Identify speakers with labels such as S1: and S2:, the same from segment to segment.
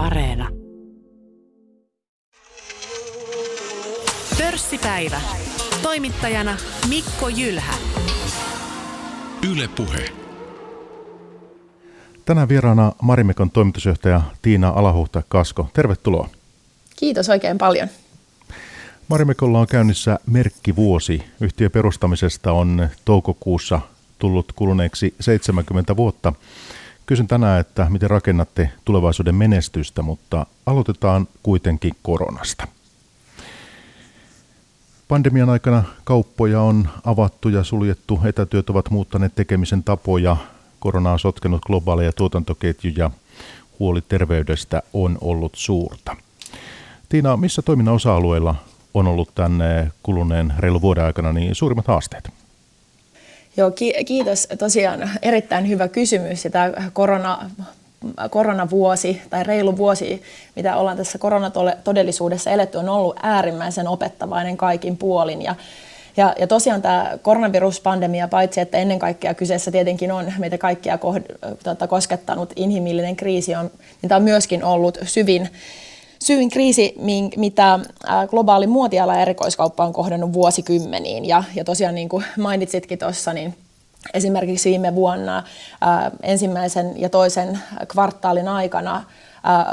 S1: Areena. Pörssipäivä. Toimittajana Mikko Jylhä.
S2: Yle Puhe.
S3: Tänään vieraana Marimekon toimitusjohtaja Tiina Alahuhta Kasko. Tervetuloa.
S4: Kiitos oikein paljon.
S3: Marimekolla on käynnissä merkkivuosi. Yhtiö perustamisesta on toukokuussa tullut kuluneeksi 70 vuotta. Kysyn tänään, että miten rakennatte tulevaisuuden menestystä, mutta aloitetaan kuitenkin koronasta. Pandemian aikana kauppoja on avattu ja suljettu, etätyöt ovat muuttaneet tekemisen tapoja, korona on sotkenut globaaleja tuotantoketjuja, huoli terveydestä on ollut suurta. Tiina, missä toiminnan osa-alueilla on ollut tänne kuluneen reilu vuoden aikana niin suurimmat haasteet?
S4: Joo, kiitos. Tosiaan erittäin hyvä kysymys. Ja tämä korona, koronavuosi tai reilu vuosi, mitä ollaan tässä koronatodellisuudessa eletty, on ollut äärimmäisen opettavainen kaikin puolin. Ja ja, ja tosiaan tämä koronaviruspandemia, paitsi että ennen kaikkea kyseessä tietenkin on meitä kaikkia tuota, koskettanut inhimillinen kriisi, on, niin tämä on myöskin ollut syvin, syvin kriisi, mitä globaali muotiala ja erikoiskauppa on kohdannut vuosikymmeniin. Ja, ja tosiaan niin kuin mainitsitkin tuossa, niin esimerkiksi viime vuonna ensimmäisen ja toisen kvartaalin aikana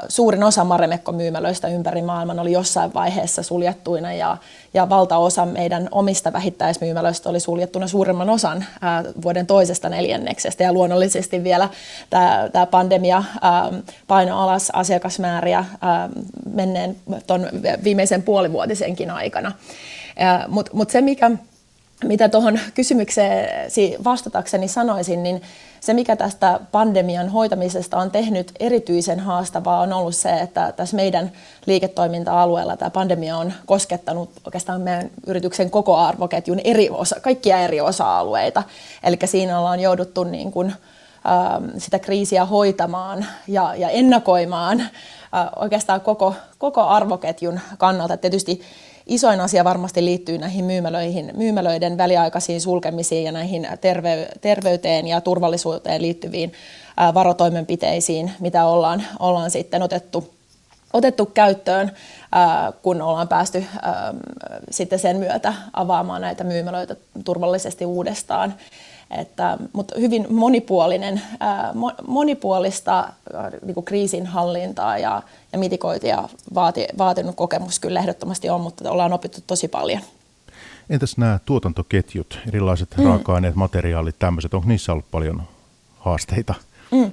S4: suurin osa Maremekko-myymälöistä ympäri maailman oli jossain vaiheessa suljettuina ja, ja valtaosa meidän omista vähittäismyymälöistä oli suljettuna suurimman osan ää, vuoden toisesta neljänneksestä ja luonnollisesti vielä tämä pandemia ää, paino alas asiakasmääriä ää, menneen ton viimeisen puolivuotisenkin aikana. Mutta mut se, mikä mitä tuohon kysymykseen vastatakseni sanoisin, niin se mikä tästä pandemian hoitamisesta on tehnyt erityisen haastavaa on ollut se, että tässä meidän liiketoiminta-alueella tämä pandemia on koskettanut oikeastaan meidän yrityksen koko arvoketjun eri osa, kaikkia eri osa-alueita. Eli siinä ollaan jouduttu niin kuin, äh, sitä kriisiä hoitamaan ja, ja ennakoimaan äh, oikeastaan koko, koko arvoketjun kannalta. Tietysti isoin asia varmasti liittyy näihin myymälöihin, myymälöiden väliaikaisiin sulkemisiin ja näihin terveyteen ja turvallisuuteen liittyviin varotoimenpiteisiin, mitä ollaan, ollaan sitten otettu, otettu käyttöön, kun ollaan päästy sitten sen myötä avaamaan näitä myymälöitä turvallisesti uudestaan. Että, mutta hyvin monipuolinen, ää, monipuolista ää, niin kriisinhallintaa ja, ja mitikointia vaati, vaatinut kokemus kyllä ehdottomasti on, mutta ollaan opittu tosi paljon.
S3: Entäs nämä tuotantoketjut, erilaiset mm. raaka-aineet, materiaalit, tämmöiset, onko niissä ollut paljon haasteita? Mm.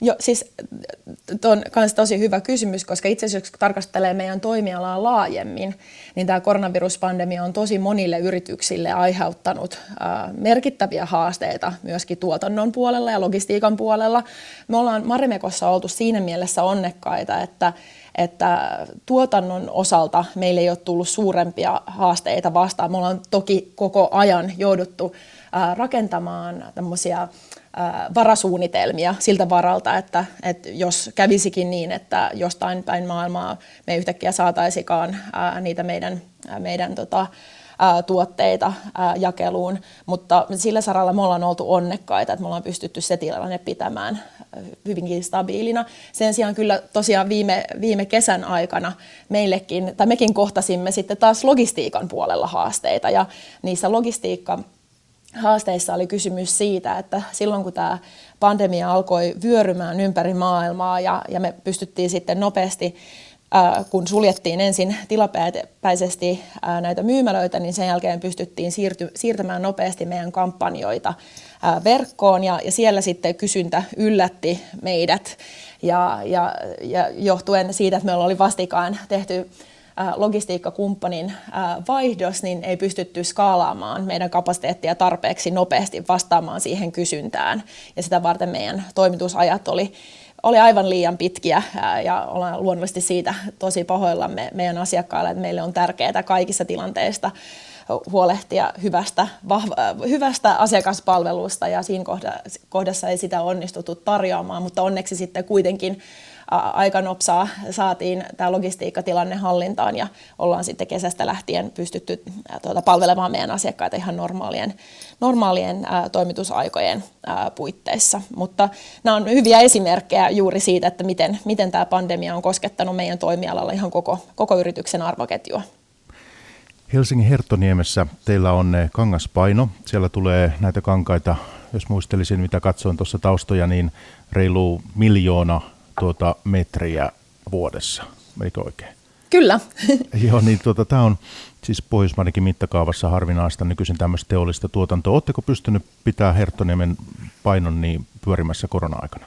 S4: Joo, siis on myös tosi hyvä kysymys, koska itse asiassa jos tarkastelee meidän toimialaa laajemmin, niin tämä koronaviruspandemia on tosi monille yrityksille aiheuttanut äh, merkittäviä haasteita myöskin tuotannon puolella ja logistiikan puolella. Me ollaan Marimekossa oltu siinä mielessä onnekkaita, että että tuotannon osalta meille ei ole tullut suurempia haasteita vastaan. Me ollaan toki koko ajan jouduttu rakentamaan tämmöisiä varasuunnitelmia siltä varalta, että, että jos kävisikin niin, että jostain päin maailmaa me yhtäkkiä saataisikaan niitä meidän, meidän tota, tuotteita jakeluun, mutta sillä saralla me ollaan oltu onnekkaita, että me ollaan pystytty se tilanne pitämään hyvinkin stabiilina. Sen sijaan kyllä tosiaan viime, viime kesän aikana meillekin, tai mekin kohtasimme sitten taas logistiikan puolella haasteita ja niissä logistiikka haasteissa oli kysymys siitä, että silloin kun tämä pandemia alkoi vyörymään ympäri maailmaa ja, ja me pystyttiin sitten nopeasti, kun suljettiin ensin tilapäisesti näitä myymälöitä, niin sen jälkeen pystyttiin siirty, siirtämään nopeasti meidän kampanjoita verkkoon ja, ja siellä sitten kysyntä yllätti meidät. Ja, ja, ja johtuen siitä, että meillä oli vastikaan tehty logistiikkakumppanin vaihdos, niin ei pystytty skaalaamaan meidän kapasiteettia tarpeeksi nopeasti vastaamaan siihen kysyntään. Ja sitä varten meidän toimitusajat oli, oli aivan liian pitkiä ja ollaan luonnollisesti siitä tosi pahoillamme meidän asiakkaille, että meille on tärkeää kaikissa tilanteissa huolehtia hyvästä, vahva, hyvästä asiakaspalvelusta ja siinä kohdassa ei sitä onnistuttu tarjoamaan, mutta onneksi sitten kuitenkin aika nopsaa saatiin tämä logistiikkatilanne hallintaan ja ollaan sitten kesästä lähtien pystytty tuota, palvelemaan meidän asiakkaita ihan normaalien, normaalien ää, toimitusaikojen ää, puitteissa. Mutta nämä on hyviä esimerkkejä juuri siitä, että miten, miten tämä pandemia on koskettanut meidän toimialalla ihan koko, koko yrityksen arvoketjua.
S3: Helsingin Herttoniemessä teillä on kangaspaino. Siellä tulee näitä kankaita, jos muistelisin mitä katsoin tuossa taustoja, niin reilu miljoona tuota metriä vuodessa. Eikö oikein?
S4: Kyllä.
S3: Joo, niin tuota, tämä on siis Pohjoismaidenkin mittakaavassa harvinaista nykyisin tämmöistä teollista tuotantoa. Oletteko pystynyt pitää Herttoniemen painon niin pyörimässä korona-aikana?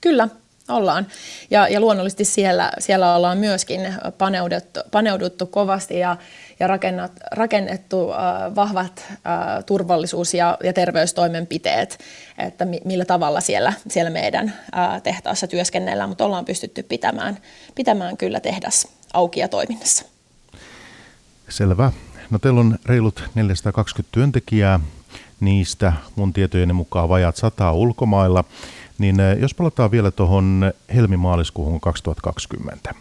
S4: Kyllä, ollaan. Ja, ja luonnollisesti siellä, siellä ollaan myöskin paneuduttu, paneuduttu kovasti ja, ja rakennat, rakennettu äh, vahvat äh, turvallisuus- ja, ja terveystoimenpiteet, että mi, millä tavalla siellä, siellä meidän äh, tehtaassa työskennellään, mutta ollaan pystytty pitämään, pitämään kyllä tehdas auki ja toiminnassa.
S3: Selvä. No teillä on reilut 420 työntekijää, niistä mun tietojeni mukaan vajat sataa ulkomailla. Niin eh, jos palataan vielä tuohon helmimaaliskuuhun 2020.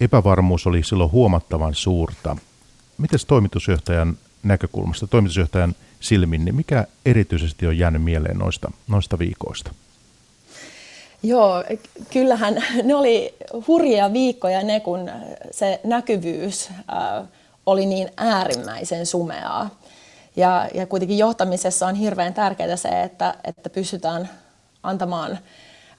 S3: Epävarmuus oli silloin huomattavan suurta. Miten toimitusjohtajan näkökulmasta, toimitusjohtajan silmin, niin mikä erityisesti on jäänyt mieleen noista, noista viikoista?
S4: Joo, kyllähän ne oli hurjia viikkoja ne, kun se näkyvyys äh, oli niin äärimmäisen sumeaa. Ja, ja kuitenkin johtamisessa on hirveän tärkeää se, että, että pystytään antamaan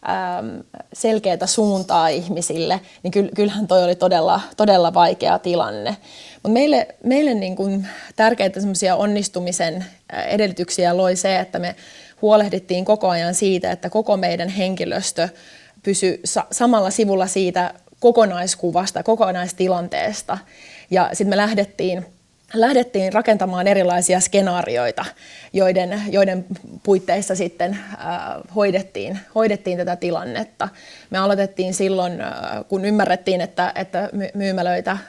S4: ähm, selkeää suuntaa ihmisille, niin kyllähän toi oli todella, todella vaikea tilanne. Mutta meille, meille niin kuin tärkeitä onnistumisen äh, edellytyksiä loi se, että me huolehdittiin koko ajan siitä, että koko meidän henkilöstö pysyi sa- samalla sivulla siitä kokonaiskuvasta, kokonaistilanteesta. Ja sitten me lähdettiin lähdettiin rakentamaan erilaisia skenaarioita, joiden, joiden puitteissa sitten äh, hoidettiin, hoidettiin tätä tilannetta. Me aloitettiin silloin, äh, kun ymmärrettiin, että, että myymälöitä äh,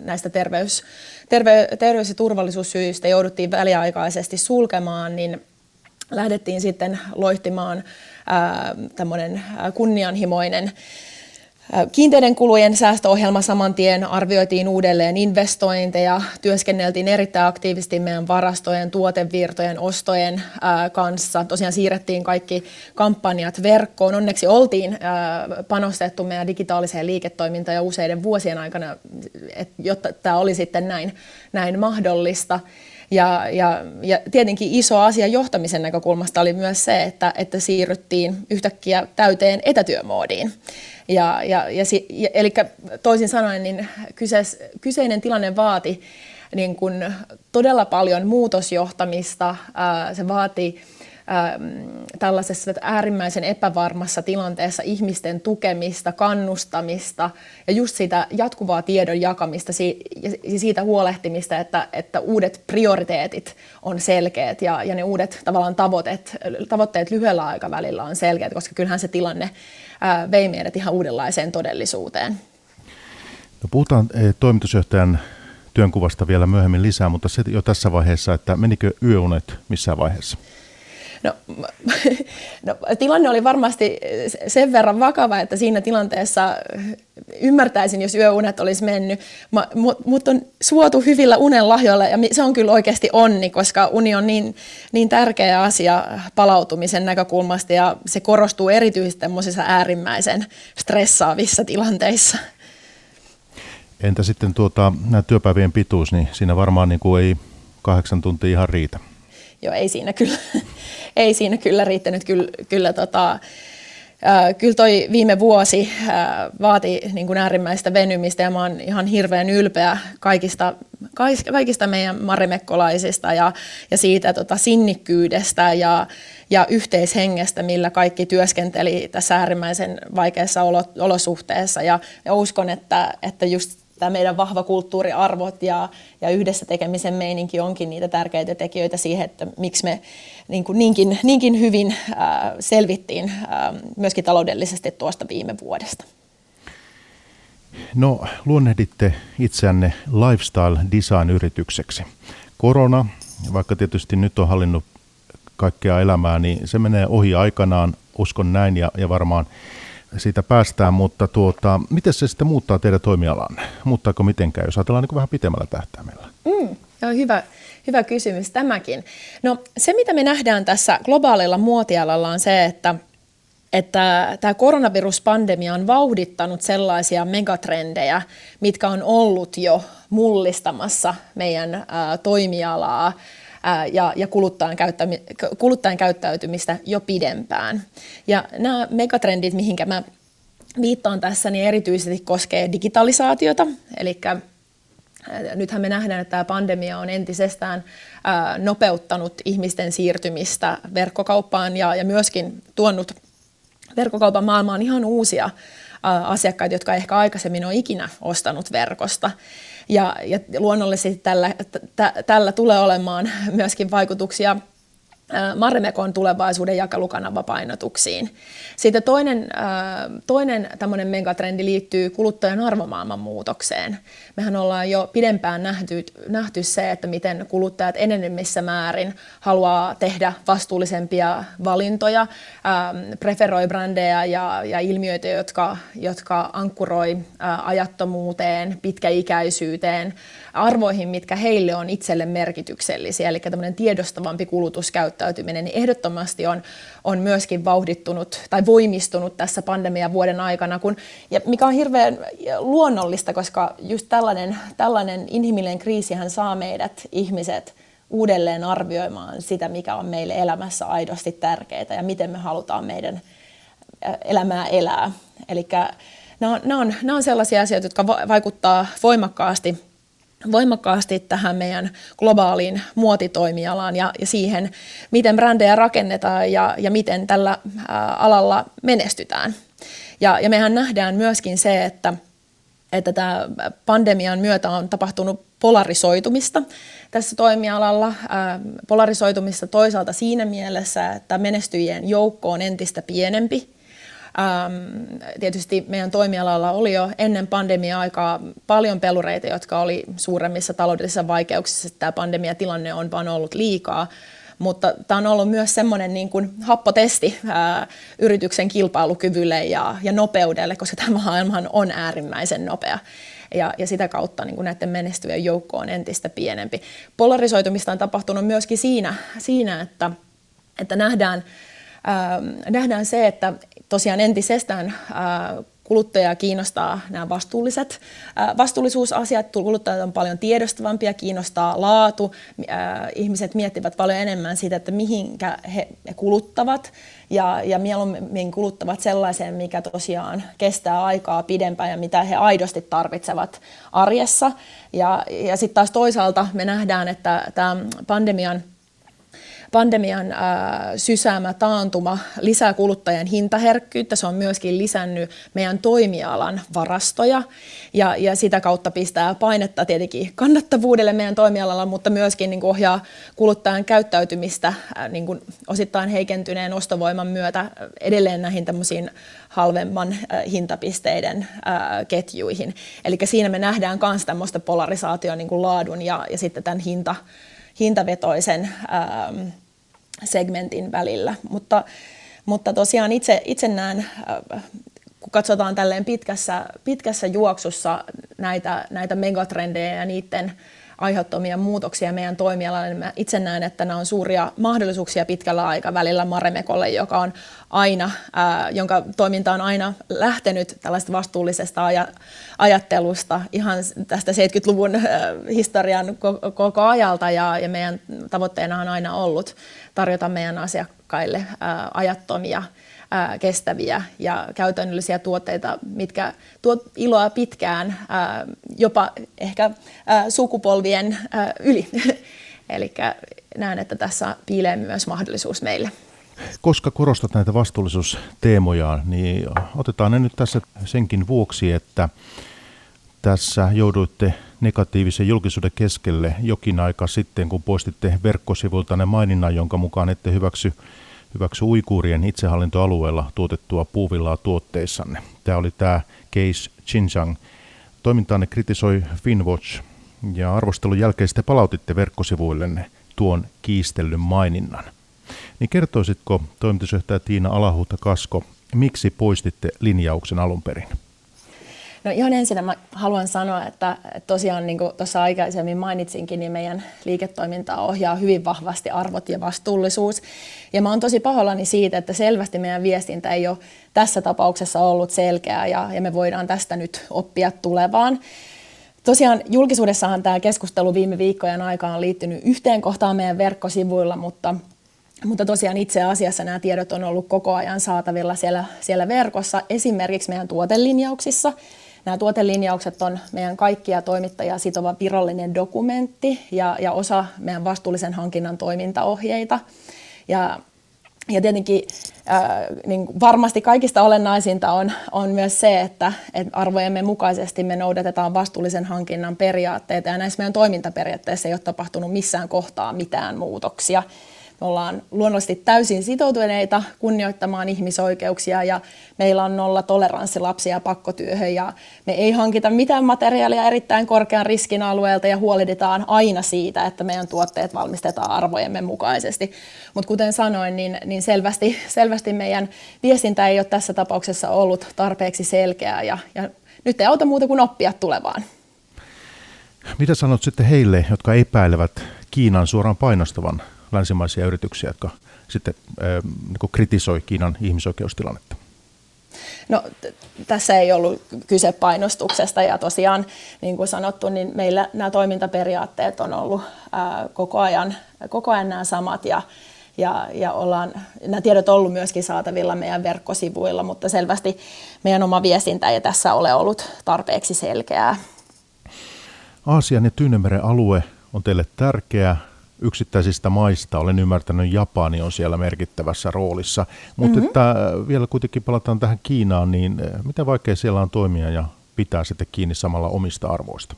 S4: näistä terveys, terve, terveys- ja turvallisuussyistä jouduttiin väliaikaisesti sulkemaan, niin lähdettiin sitten loihtimaan äh, tämmöinen kunnianhimoinen Kiinteiden kulujen säästöohjelma saman tien arvioitiin uudelleen investointeja, työskenneltiin erittäin aktiivisesti meidän varastojen, tuotevirtojen, ostojen kanssa. Tosiaan siirrettiin kaikki kampanjat verkkoon. Onneksi oltiin panostettu meidän digitaaliseen liiketoimintaan jo useiden vuosien aikana, jotta tämä oli sitten näin, näin mahdollista. Ja, ja, ja tietenkin iso asia johtamisen näkökulmasta oli myös se, että, että siirryttiin yhtäkkiä täyteen etätyömoodiin. Ja, ja, ja, ja, eli toisin sanoen niin kyseis, kyseinen tilanne vaati niin kuin todella paljon muutosjohtamista. Se vaati tällaisessa äärimmäisen epävarmassa tilanteessa ihmisten tukemista, kannustamista ja just sitä jatkuvaa tiedon jakamista ja siitä huolehtimista, että, että uudet prioriteetit on selkeät ja, ja ne uudet tavallaan tavoitteet, tavoitteet lyhyellä aikavälillä on selkeät, koska kyllähän se tilanne vei meidät ihan uudenlaiseen todellisuuteen.
S3: No puhutaan eh, toimitusjohtajan työnkuvasta vielä myöhemmin lisää, mutta se jo tässä vaiheessa, että menikö yöunet missään vaiheessa?
S4: No, no, tilanne oli varmasti sen verran vakava, että siinä tilanteessa ymmärtäisin, jos yöunet olisi mennyt, mutta on suotu hyvillä unenlahjoilla ja se on kyllä oikeasti onni, koska uni on niin, niin tärkeä asia palautumisen näkökulmasta ja se korostuu erityisesti tämmöisissä äärimmäisen stressaavissa tilanteissa.
S3: Entä sitten tuota, nämä työpäivien pituus, niin siinä varmaan niin kuin ei kahdeksan tuntia ihan riitä.
S4: Joo, ei siinä kyllä, ei siinä kyllä riittänyt. Kyllä, kyllä, tota, kyllä toi viime vuosi vaati niin kuin äärimmäistä venymistä ja mä oon ihan hirveän ylpeä kaikista, kaikista meidän marimekkolaisista ja, ja siitä tota, sinnikkyydestä ja, ja yhteishengestä, millä kaikki työskenteli tässä äärimmäisen vaikeassa olosuhteessa. Ja, ja uskon, että, että just tämä meidän vahva kulttuuriarvot ja, ja yhdessä tekemisen meininki onkin niitä tärkeitä tekijöitä siihen, että miksi me niin kuin niinkin, niinkin hyvin äh, selvittiin äh, myöskin taloudellisesti tuosta viime vuodesta.
S3: No, luonnehditte itseänne lifestyle design-yritykseksi. Korona, vaikka tietysti nyt on hallinnut kaikkea elämää, niin se menee ohi aikanaan, uskon näin, ja, ja varmaan siitä päästään, mutta tuota, miten se sitten muuttaa teidän toimialanne? Muuttaako mitenkään, jos ajatellaan niin vähän pitemmällä tähtäimellä?
S4: Mm, joo, hyvä, hyvä kysymys tämäkin. No se, mitä me nähdään tässä globaalilla muotialalla on se, että että tämä koronaviruspandemia on vauhdittanut sellaisia megatrendejä, mitkä on ollut jo mullistamassa meidän toimialaa ja, ja kuluttajan, käyttämi, kuluttajan käyttäytymistä jo pidempään. Ja nämä megatrendit, mihinkä mä viittaan tässä, niin erityisesti koskee digitalisaatiota, eli nythän me nähdään, että tämä pandemia on entisestään nopeuttanut ihmisten siirtymistä verkkokauppaan ja, ja myöskin tuonut verkkokaupan maailmaan ihan uusia asiakkaita, jotka ehkä aikaisemmin on ikinä ostanut verkosta. Ja, ja luonnollisesti tällä, t- tällä tulee olemaan myöskin vaikutuksia Marremekon tulevaisuuden jakelukanavapainotuksiin. Sitten toinen, toinen tämmöinen megatrendi liittyy kuluttajan arvomaailman muutokseen. Mehän ollaan jo pidempään nähty, nähty se, että miten kuluttajat enenemmissä määrin haluaa tehdä vastuullisempia valintoja, preferoi brändejä ja, ja ilmiöitä, jotka, jotka ankkuroi ajattomuuteen, pitkäikäisyyteen, arvoihin, mitkä heille on itselle merkityksellisiä, eli tämmöinen tiedostavampi kulutuskäyttäytyminen, niin ehdottomasti on, on myöskin vauhdittunut tai voimistunut tässä pandemian vuoden aikana, kun, ja mikä on hirveän luonnollista, koska just tällainen, tällainen inhimillinen kriisihän saa meidät ihmiset uudelleen arvioimaan sitä, mikä on meille elämässä aidosti tärkeää ja miten me halutaan meidän elämää elää. Eli nämä on, nämä, on, nämä on sellaisia asioita, jotka vaikuttaa voimakkaasti voimakkaasti tähän meidän globaaliin muotitoimialaan ja, ja siihen, miten brändejä rakennetaan ja, ja miten tällä ää, alalla menestytään. Ja, ja mehän nähdään myöskin se, että, että tämä pandemian myötä on tapahtunut polarisoitumista tässä toimialalla. Polarisoitumista toisaalta siinä mielessä, että menestyjien joukko on entistä pienempi tietysti meidän toimialalla oli jo ennen pandemia-aikaa paljon pelureita, jotka oli suuremmissa taloudellisissa vaikeuksissa. Tämä pandemiatilanne on vain ollut liikaa. Mutta tämä on ollut myös semmoinen niin kuin happotesti ää, yrityksen kilpailukyvylle ja, ja nopeudelle, koska tämä maailma on äärimmäisen nopea. Ja, ja sitä kautta niin kuin näiden menestyvien joukko on entistä pienempi. Polarisoitumista on tapahtunut myöskin siinä, siinä että, että nähdään, ää, nähdään se, että tosiaan entisestään kuluttajaa kiinnostaa nämä vastuulliset vastuullisuusasiat. Kuluttajat on paljon tiedostavampia, kiinnostaa laatu. Ihmiset miettivät paljon enemmän siitä, että mihinkä he kuluttavat ja, ja mieluummin kuluttavat sellaiseen, mikä tosiaan kestää aikaa pidempään ja mitä he aidosti tarvitsevat arjessa. Ja, ja sitten taas toisaalta me nähdään, että tämä pandemian pandemian ää, sysäämä taantuma lisää kuluttajan hintaherkkyyttä. Se on myöskin lisännyt meidän toimialan varastoja ja, ja sitä kautta pistää painetta tietenkin kannattavuudelle meidän toimialalla, mutta myöskin niin kuin ohjaa kuluttajan käyttäytymistä ää, niin kuin osittain heikentyneen ostovoiman myötä edelleen näihin tämmöisiin halvemman ää, hintapisteiden ää, ketjuihin. Eli siinä me nähdään myös tämmöistä polarisaatio niin kuin laadun ja, ja sitten tämän hinta, hintavetoisen ähm, segmentin välillä. Mutta, mutta tosiaan itse, itse näen, äh, kun katsotaan tälleen pitkässä, pitkässä juoksussa näitä, näitä megatrendejä ja niiden aiheuttamia muutoksia meidän toimialalla, niin mä itse näen, että nämä on suuria mahdollisuuksia pitkällä aikavälillä Maremekolle, joka on aina, ää, jonka toiminta on aina lähtenyt tällaista vastuullisesta aj- ajattelusta ihan tästä 70-luvun ää, historian ko- koko ajalta. Ja, ja meidän tavoitteena on aina ollut tarjota meidän asiakkaille ää, ajattomia ää, kestäviä ja käytännöllisiä tuotteita, mitkä tuot iloa pitkään, ää, jopa ehkä ää, sukupolvien ää, yli. Eli näen, että tässä piilee myös mahdollisuus meille.
S3: Koska korostat näitä vastuullisuusteemoja, niin otetaan ne nyt tässä senkin vuoksi, että tässä jouduitte negatiivisen julkisuuden keskelle jokin aika sitten, kun poistitte verkkosivuilta ne maininnan, jonka mukaan ette hyväksy hyväksy uikuurien itsehallintoalueella tuotettua puuvillaa tuotteissanne. Tämä oli tämä case Xinjiang. Toimintaanne kritisoi Finwatch ja arvostelun jälkeen sitten palautitte verkkosivuillenne tuon kiistellyn maininnan. Niin kertoisitko toimitusjohtaja Tiina Alahuuta Kasko miksi poistitte linjauksen alun perin?
S4: No ihan ensin mä haluan sanoa, että tosiaan niin kuin tuossa aikaisemmin mainitsinkin, niin meidän liiketoimintaa ohjaa hyvin vahvasti arvot ja vastuullisuus. Ja mä oon tosi pahoillani siitä, että selvästi meidän viestintä ei ole tässä tapauksessa ollut selkeää ja, ja me voidaan tästä nyt oppia tulevaan. Tosiaan julkisuudessahan tämä keskustelu viime viikkojen aikaan on liittynyt yhteen kohtaan meidän verkkosivuilla, mutta mutta tosiaan itse asiassa nämä tiedot on ollut koko ajan saatavilla siellä, siellä verkossa, esimerkiksi meidän tuotelinjauksissa. Nämä tuotelinjaukset on meidän kaikkia toimittajia sitova virallinen dokumentti ja, ja osa meidän vastuullisen hankinnan toimintaohjeita. Ja, ja tietenkin äh, niin varmasti kaikista olennaisinta on, on myös se, että, että arvojemme mukaisesti me noudatetaan vastuullisen hankinnan periaatteita ja näissä meidän toimintaperiaatteissa ei ole tapahtunut missään kohtaa mitään muutoksia. Me ollaan luonnollisesti täysin sitoutuneita kunnioittamaan ihmisoikeuksia ja meillä on nolla toleranssi lapsia pakkotyöhön ja me ei hankita mitään materiaalia erittäin korkean riskin alueelta ja huolehditaan aina siitä, että meidän tuotteet valmistetaan arvojemme mukaisesti. Mutta kuten sanoin, niin, niin selvästi, selvästi meidän viestintä ei ole tässä tapauksessa ollut tarpeeksi selkeää ja, ja nyt ei auta muuta kuin oppia tulevaan.
S3: Mitä sanot sitten heille, jotka epäilevät Kiinan suoraan painostavan länsimaisia yrityksiä, jotka sitten äh, niin kritisoi Kiinan ihmisoikeustilannetta?
S4: No, t- tässä ei ollut kyse painostuksesta ja tosiaan, niin kuin sanottu, niin meillä nämä toimintaperiaatteet on ollut ää, koko, ajan, koko ajan nämä samat ja, ja, ja ollaan, nämä tiedot on ollut myöskin saatavilla meidän verkkosivuilla, mutta selvästi meidän oma viestintä ei tässä ole ollut tarpeeksi selkeää.
S3: Aasian ja Tyynemeren alue on teille tärkeä yksittäisistä maista. Olen ymmärtänyt, Japani on siellä merkittävässä roolissa. Mutta mm-hmm. että äh, vielä kuitenkin palataan tähän Kiinaan, niin äh, miten vaikea siellä on toimia ja pitää sitten kiinni samalla omista arvoista?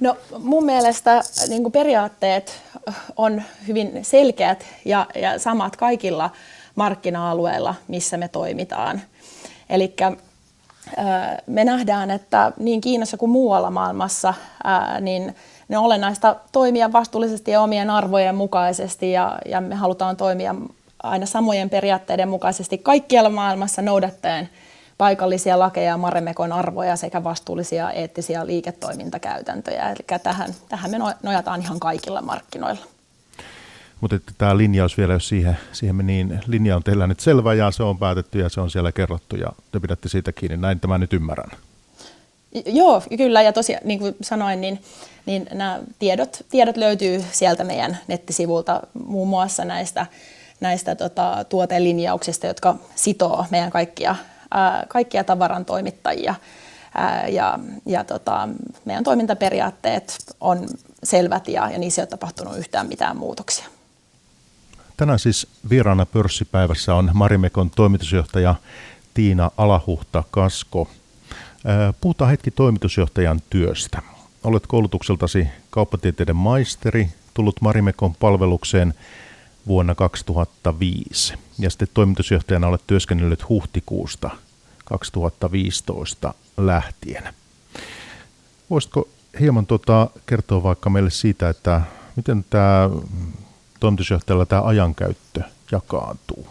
S4: No mun mielestä niin kuin periaatteet on hyvin selkeät ja, ja samat kaikilla markkina-alueilla, missä me toimitaan. Eli me nähdään, että niin Kiinassa kuin muualla maailmassa, niin ne olennaista toimia vastuullisesti ja omien arvojen mukaisesti ja, ja me halutaan toimia aina samojen periaatteiden mukaisesti kaikkialla maailmassa noudattaen paikallisia lakeja ja Maremekon arvoja sekä vastuullisia eettisiä liiketoimintakäytäntöjä. Eli tähän, tähän me nojataan ihan kaikilla markkinoilla.
S3: Mutta tämä linjaus vielä, jos siihen, siihen me niin, linja on teillä nyt selvä ja se on päätetty ja se on siellä kerrottu ja te pidätte siitä kiinni. Näin tämä nyt ymmärrän.
S4: Joo, kyllä. Ja tosiaan, niin kuin sanoin, niin, niin nämä tiedot, tiedot löytyy sieltä meidän nettisivulta muun muassa näistä, näistä tota, tuotelinjauksista, jotka sitoo meidän kaikkia, ää, kaikkia tavaran toimittajia. Ää, ja ja tota, meidän toimintaperiaatteet on selvät ja, ja niissä ei ole tapahtunut yhtään mitään muutoksia.
S3: Tänään siis vieraana pörssipäivässä on Marimekon toimitusjohtaja Tiina Alahuhta Kasko. Puhutaan hetki toimitusjohtajan työstä. Olet koulutukseltasi kauppatieteiden maisteri, tullut Marimekon palvelukseen vuonna 2005 ja sitten toimitusjohtajana olet työskennellyt huhtikuusta 2015 lähtien. Voisitko hieman tuota, kertoa vaikka meille siitä, että miten tämä toimitusjohtajalla tämä ajankäyttö jakaantuu?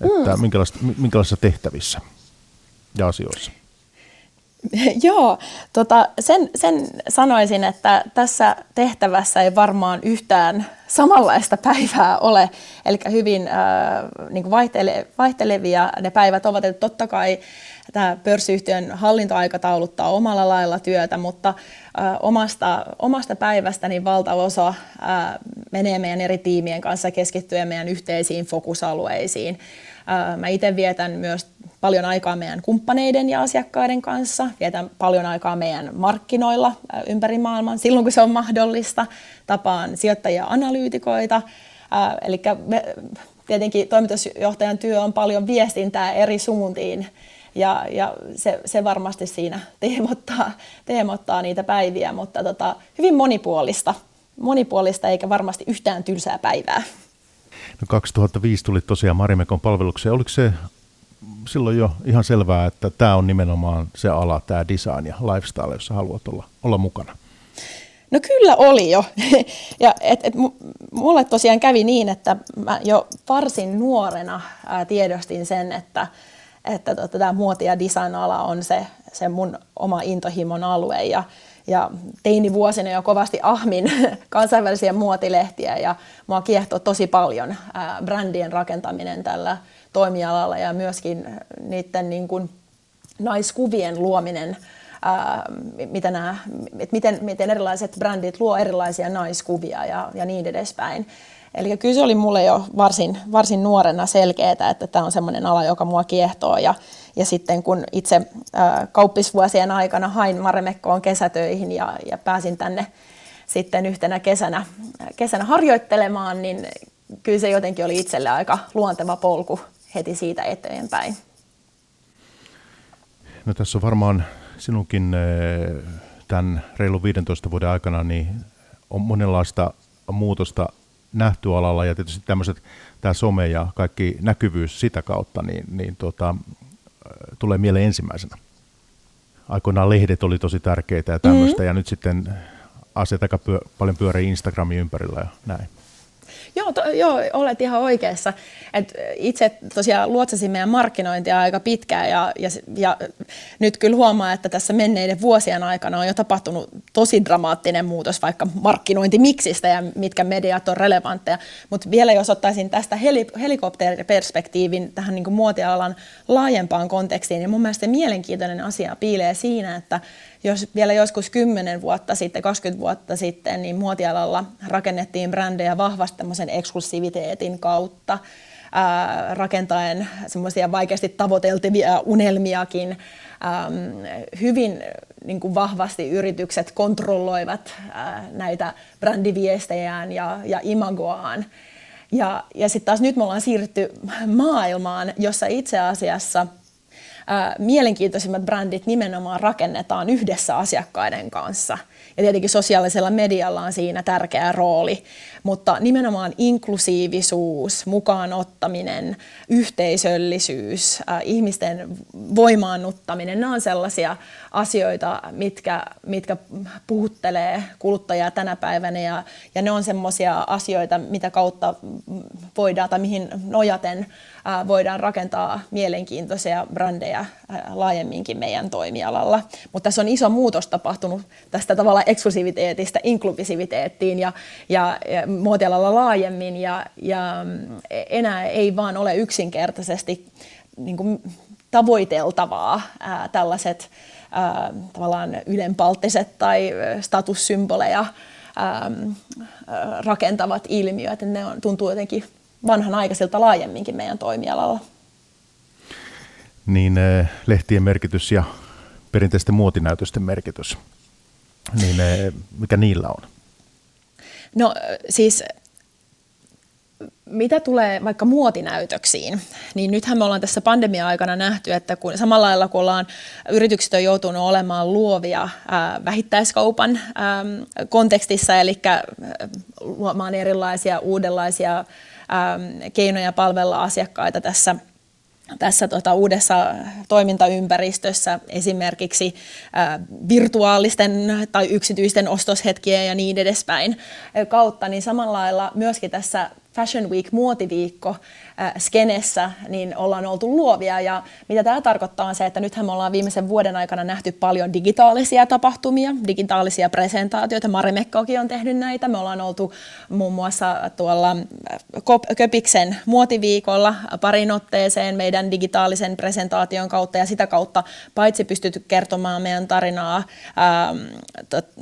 S3: Että mm. minkälaisissa tehtävissä ja asioissa?
S4: Joo, tota, sen, sen sanoisin, että tässä tehtävässä ei varmaan yhtään samanlaista päivää ole, eli hyvin äh, niin vaihtele, vaihtelevia ne päivät ovat, että totta kai tämä pörssiyhtiön hallintoaikatauluttaa omalla lailla työtä, mutta äh, omasta, omasta päivästä niin valtaosa äh, menee meidän eri tiimien kanssa keskittyen meidän yhteisiin fokusalueisiin. Äh, mä itse vietän myös paljon aikaa meidän kumppaneiden ja asiakkaiden kanssa, vietän paljon aikaa meidän markkinoilla ympäri maailman silloin, kun se on mahdollista. Tapaan sijoittajia analyytikoita, äh, eli tietenkin toimitusjohtajan työ on paljon viestintää eri suuntiin, ja, ja se, se varmasti siinä teemottaa, teemottaa niitä päiviä, mutta tota, hyvin monipuolista, monipuolista eikä varmasti yhtään tylsää päivää.
S3: No 2005 tuli tosiaan Marimekon palvelukseen. Oliko se silloin jo ihan selvää, että tämä on nimenomaan se ala, tämä design ja lifestyle, jossa haluat olla, olla mukana?
S4: No kyllä oli jo. ja et, et, mulle tosiaan kävi niin, että mä jo varsin nuorena tiedostin sen, että että tota, tämä muoti- ja design-ala on se, se mun oma intohimon alue. Ja, ja teini-vuosina jo kovasti ahmin kansainvälisiä muotilehtiä ja mua kiehtoo tosi paljon brändien rakentaminen tällä toimialalla ja myöskin niiden niin kuin, naiskuvien luominen mitä nämä, miten, miten erilaiset brändit luo erilaisia naiskuvia ja, ja niin edespäin. Eli kyllä se oli mulle jo varsin, varsin nuorena selkeää, että tämä on semmoinen ala, joka mua kiehtoo. Ja, ja sitten kun itse kauppisvuosien aikana hain Maremekkoon kesätöihin ja, ja pääsin tänne sitten yhtenä kesänä, kesänä harjoittelemaan, niin kyllä se jotenkin oli itselle aika luonteva polku heti siitä eteenpäin.
S3: No tässä on varmaan sinunkin tämän reilun 15 vuoden aikana niin on monenlaista muutosta nähty alalla ja tietysti tämmöiset, tämä some ja kaikki näkyvyys sitä kautta, niin, niin tuota, tulee mieleen ensimmäisenä. Aikoinaan lehdet oli tosi tärkeitä ja tämmöistä, mm-hmm. ja nyt sitten asiat aika pyö, paljon pyörii Instagramin ympärillä ja näin.
S4: Joo, to, joo, olet ihan oikeassa. Et itse tosiaan luotsasin meidän markkinointia aika pitkään ja, ja, ja nyt kyllä huomaa, että tässä menneiden vuosien aikana on jo tapahtunut tosi dramaattinen muutos vaikka markkinointimiksistä ja mitkä mediat on relevantteja. Mutta vielä jos ottaisin tästä heli, helikopteriperspektiivin tähän niin muotialan laajempaan kontekstiin, niin mun mielestä mielenkiintoinen asia piilee siinä, että jos vielä joskus 10 vuotta sitten, 20 vuotta sitten, niin muotialalla rakennettiin brändejä vahvasti tämmöisen eksklusiviteetin kautta, ää, rakentaen semmoisia vaikeasti tavoiteltavia unelmiakin. Hyvin niin kuin vahvasti yritykset kontrolloivat ää, näitä brändiviestejään ja, ja imagoaan. Ja, ja sitten taas nyt me ollaan siirrytty maailmaan, jossa itse asiassa – mielenkiintoisimmat brändit nimenomaan rakennetaan yhdessä asiakkaiden kanssa. Ja tietenkin sosiaalisella medialla on siinä tärkeä rooli, mutta nimenomaan inklusiivisuus, mukaan ottaminen, yhteisöllisyys, äh, ihmisten voimaannuttaminen, nämä on sellaisia asioita, mitkä, mitkä puhuttelee kuluttajaa tänä päivänä ja, ja ne on sellaisia asioita, mitä kautta voidaan tai mihin nojaten äh, voidaan rakentaa mielenkiintoisia brändejä äh, laajemminkin meidän toimialalla. Mutta tässä on iso muutos tapahtunut tästä tavalla eksklusiviteetista inklusiiviteettiin ja, ja, ja muotialalla laajemmin ja, ja enää ei vaan ole yksinkertaisesti niin kuin tavoiteltavaa ää, tällaiset ää, tavallaan ylenpalttiset tai statussymboleja ää, rakentavat ilmiöt. Ne on, tuntuu jotenkin vanhanaikaisilta laajemminkin meidän toimialalla.
S3: Niin lehtien merkitys ja perinteisten muotinäytösten merkitys, niin mikä niillä on?
S4: No siis mitä tulee vaikka muotinäytöksiin, niin nythän me ollaan tässä pandemia-aikana nähty, että kun samalla lailla kun ollaan, yritykset on joutunut olemaan luovia ää, vähittäiskaupan ää, kontekstissa, eli ää, luomaan erilaisia uudenlaisia ää, keinoja palvella asiakkaita tässä – tässä tota, uudessa toimintaympäristössä esimerkiksi ä, virtuaalisten tai yksityisten ostoshetkien ja niin edespäin kautta, niin samalla lailla myöskin tässä Fashion Week muotiviikko skenessä, niin ollaan oltu luovia. Ja mitä tämä tarkoittaa on se, että nythän me ollaan viimeisen vuoden aikana nähty paljon digitaalisia tapahtumia, digitaalisia presentaatioita. Marimekkokin on tehnyt näitä. Me ollaan oltu muun muassa tuolla Köpiksen muotiviikolla parin otteeseen meidän digitaalisen presentaation kautta ja sitä kautta paitsi pystytty kertomaan meidän tarinaa ähm,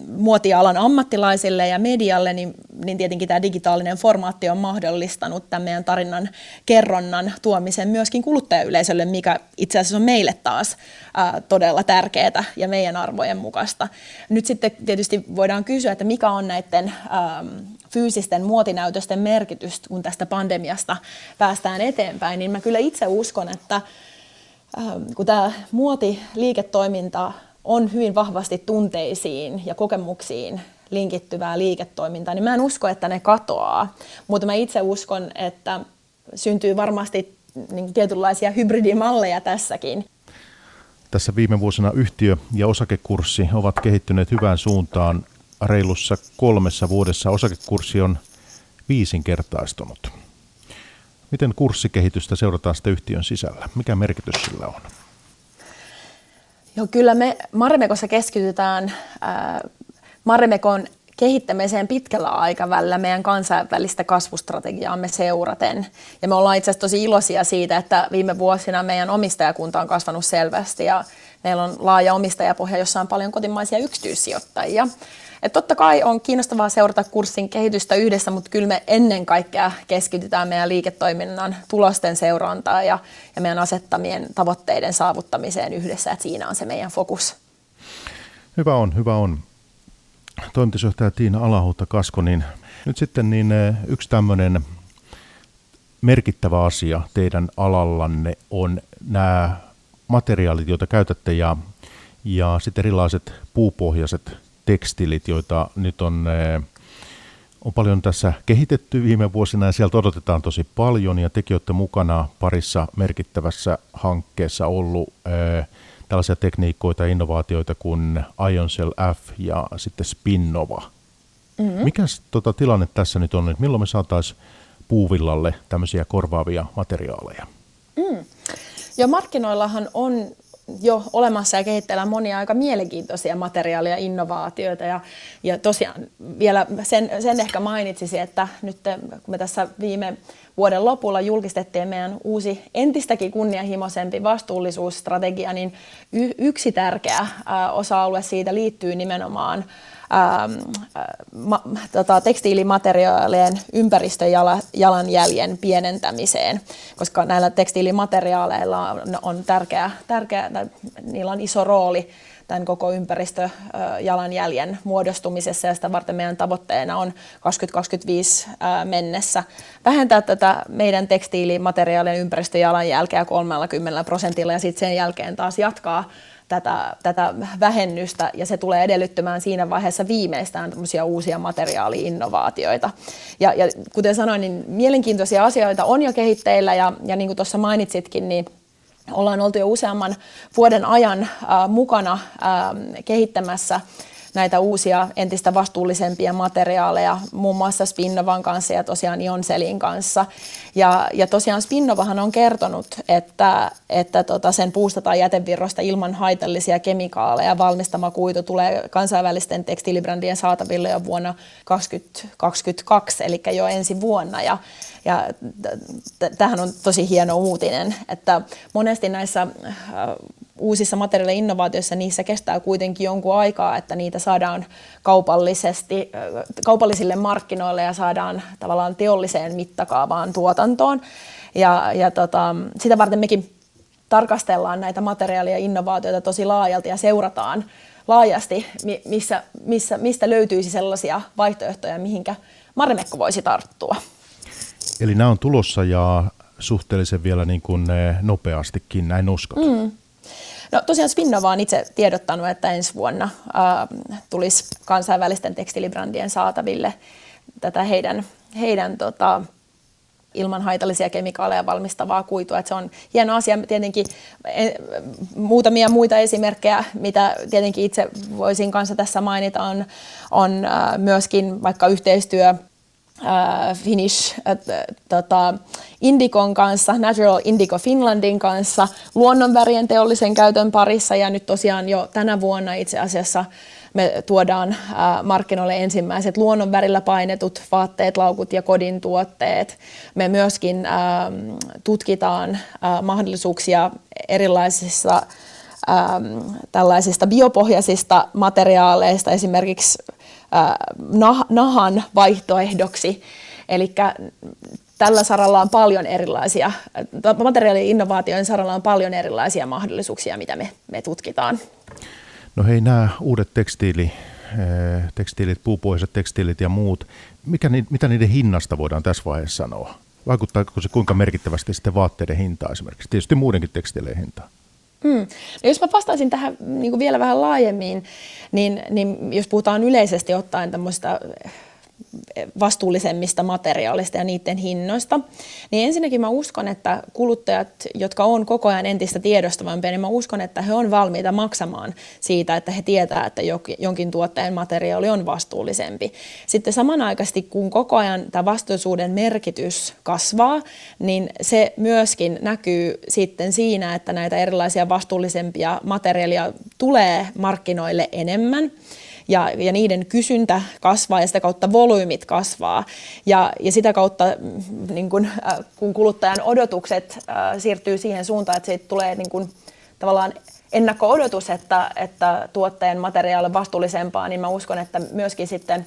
S4: muotialan ammattilaisille ja medialle, niin, niin tietenkin tämä digitaalinen formaatti on mahdollista mahdollistanut tämän meidän tarinan kerronnan tuomisen myöskin kuluttajayleisölle, mikä itse asiassa on meille taas ää, todella tärkeää ja meidän arvojen mukaista. Nyt sitten tietysti voidaan kysyä, että mikä on näiden ää, fyysisten muotinäytösten merkitys, kun tästä pandemiasta päästään eteenpäin, niin mä kyllä itse uskon, että kun tämä muotiliiketoiminta on hyvin vahvasti tunteisiin ja kokemuksiin linkittyvää liiketoimintaa, niin mä en usko, että ne katoaa. Mutta mä itse uskon, että syntyy varmasti niin tietynlaisia hybridimalleja tässäkin.
S3: Tässä viime vuosina yhtiö- ja osakekurssi ovat kehittyneet hyvään suuntaan. reilussa kolmessa vuodessa osakekurssi on viisinkertaistunut. Miten kurssikehitystä seurataan sitä yhtiön sisällä? Mikä merkitys sillä on?
S4: Joo, kyllä me Marimekossa keskitytään äh, Marimekon kehittämiseen pitkällä aikavälillä meidän kansainvälistä kasvustrategiaamme seuraten. Ja me ollaan itse asiassa tosi iloisia siitä, että viime vuosina meidän omistajakunta on kasvanut selvästi ja meillä on laaja omistajapohja, jossa on paljon kotimaisia yksityissijoittajia. Et totta kai on kiinnostavaa seurata kurssin kehitystä yhdessä, mutta kyllä me ennen kaikkea keskitytään meidän liiketoiminnan tulosten seurantaan ja, ja meidän asettamien tavoitteiden saavuttamiseen yhdessä, että siinä on se meidän fokus.
S3: Hyvä on, hyvä on. Toimitusjohtaja Tiina Alahuutta Kasko, niin nyt sitten niin eh, yksi tämmöinen merkittävä asia teidän alallanne on nämä materiaalit, joita käytätte ja, ja sitten erilaiset puupohjaiset tekstiilit, joita nyt on, eh, on paljon tässä kehitetty viime vuosina ja sieltä odotetaan tosi paljon. Ja tekin olette mukana parissa merkittävässä hankkeessa ollut eh, tällaisia tekniikoita ja innovaatioita kuin IonCell F ja sitten Spinnova. Mm-hmm. Mikäs tota, tilanne tässä nyt on, että milloin me saataisiin puuvillalle tämmöisiä korvaavia materiaaleja? Mm.
S4: Jo markkinoillahan on jo olemassa ja kehitteillä monia aika mielenkiintoisia materiaaleja ja innovaatioita. Ja, ja tosiaan vielä sen, sen ehkä mainitsisin, että nyt kun me tässä viime vuoden lopulla julkistettiin meidän uusi entistäkin kunnianhimoisempi vastuullisuusstrategia, niin y- yksi tärkeä osa-alue siitä liittyy nimenomaan ähm, ma, tota, tekstiilimateriaalien ympäristöjalanjäljen pienentämiseen, koska näillä tekstiilimateriaaleilla on, on tärkeä, tärkeä, niillä on iso rooli tämän koko ympäristöjalanjäljen muodostumisessa ja sitä varten meidän tavoitteena on 2025 mennessä vähentää tätä meidän tekstiilimateriaalien ympäristöjalanjälkeä 30 prosentilla ja sitten sen jälkeen taas jatkaa tätä, tätä vähennystä ja se tulee edellyttämään siinä vaiheessa viimeistään uusia materiaali-innovaatioita. Ja, ja kuten sanoin, niin mielenkiintoisia asioita on jo kehitteillä ja, ja niin kuin tuossa mainitsitkin, niin ollaan oltu jo useamman vuoden ajan mukana kehittämässä näitä uusia entistä vastuullisempia materiaaleja, muun muassa Spinnovan kanssa ja tosiaan Ionselin kanssa. Ja, ja tosiaan Spinnovahan on kertonut, että, että tota sen puusta tai jätevirrosta ilman haitallisia kemikaaleja valmistama kuitu tulee kansainvälisten tekstiilibrändien saataville jo vuonna 2022, eli jo ensi vuonna. Ja, ja tämähän on tosi hieno uutinen, että monesti näissä äh, uusissa materiaali-innovaatioissa niissä kestää kuitenkin jonkun aikaa, että niitä saadaan kaupallisesti, kaupallisille markkinoille ja saadaan tavallaan teolliseen mittakaavaan tuotantoon. Ja, ja tota, sitä varten mekin tarkastellaan näitä materiaali- ja innovaatioita tosi laajalti ja seurataan laajasti, missä, missä, mistä löytyisi sellaisia vaihtoehtoja, mihinkä Marimekko voisi tarttua.
S3: Eli nämä on tulossa ja suhteellisen vielä niin kuin eh, nopeastikin, näin uskot? Mm.
S4: No tosiaan Spinnova on itse tiedottanut, että ensi vuonna äh, tulisi kansainvälisten tekstiilibrändien saataville tätä heidän, heidän tota, ilman haitallisia kemikaaleja valmistavaa kuitua. Että se on hieno asia. Tietenkin e, muutamia muita esimerkkejä, mitä tietenkin itse voisin kanssa tässä mainita, on, on äh, myöskin vaikka yhteistyö äh, Finnish äh, tota, Indikon kanssa, Natural Indigo Finlandin kanssa, luonnonvärien teollisen käytön parissa ja nyt tosiaan jo tänä vuonna itse asiassa me tuodaan äh, markkinoille ensimmäiset luonnonvärillä painetut vaatteet, laukut ja kodin tuotteet. Me myöskin äh, tutkitaan äh, mahdollisuuksia erilaisissa äh, tällaisista biopohjaisista materiaaleista, esimerkiksi nahan vaihtoehdoksi. Eli tällä saralla on paljon erilaisia, materiaali-innovaatioiden saralla on paljon erilaisia mahdollisuuksia, mitä me, me tutkitaan.
S3: No hei, nämä uudet tekstiili, tekstiilit, puupohjaiset tekstiilit ja muut, mikä, mitä niiden hinnasta voidaan tässä vaiheessa sanoa? Vaikuttaako se kuinka merkittävästi sitten vaatteiden hintaa esimerkiksi? Tietysti muidenkin tekstiilien hintaa.
S4: Mm. No jos mä vastaisin tähän niin kuin vielä vähän laajemmin, niin, niin jos puhutaan yleisesti ottaen tämmöistä vastuullisemmista materiaalista ja niiden hinnoista. Niin ensinnäkin mä uskon, että kuluttajat, jotka on koko ajan entistä tiedostavampia, niin mä uskon, että he on valmiita maksamaan siitä, että he tietää, että jonkin tuotteen materiaali on vastuullisempi. Sitten samanaikaisesti, kun koko ajan tämä vastuullisuuden merkitys kasvaa, niin se myöskin näkyy sitten siinä, että näitä erilaisia vastuullisempia materiaalia tulee markkinoille enemmän ja, ja niiden kysyntä kasvaa ja sitä kautta volyymit kasvaa. Ja, ja sitä kautta, mm, niin kun, äh, kun kuluttajan odotukset äh, siirtyy siihen suuntaan, että siitä tulee niin kun, tavallaan ennakko-odotus, että, että tuotteen materiaali on vastuullisempaa, niin mä uskon, että myöskin sitten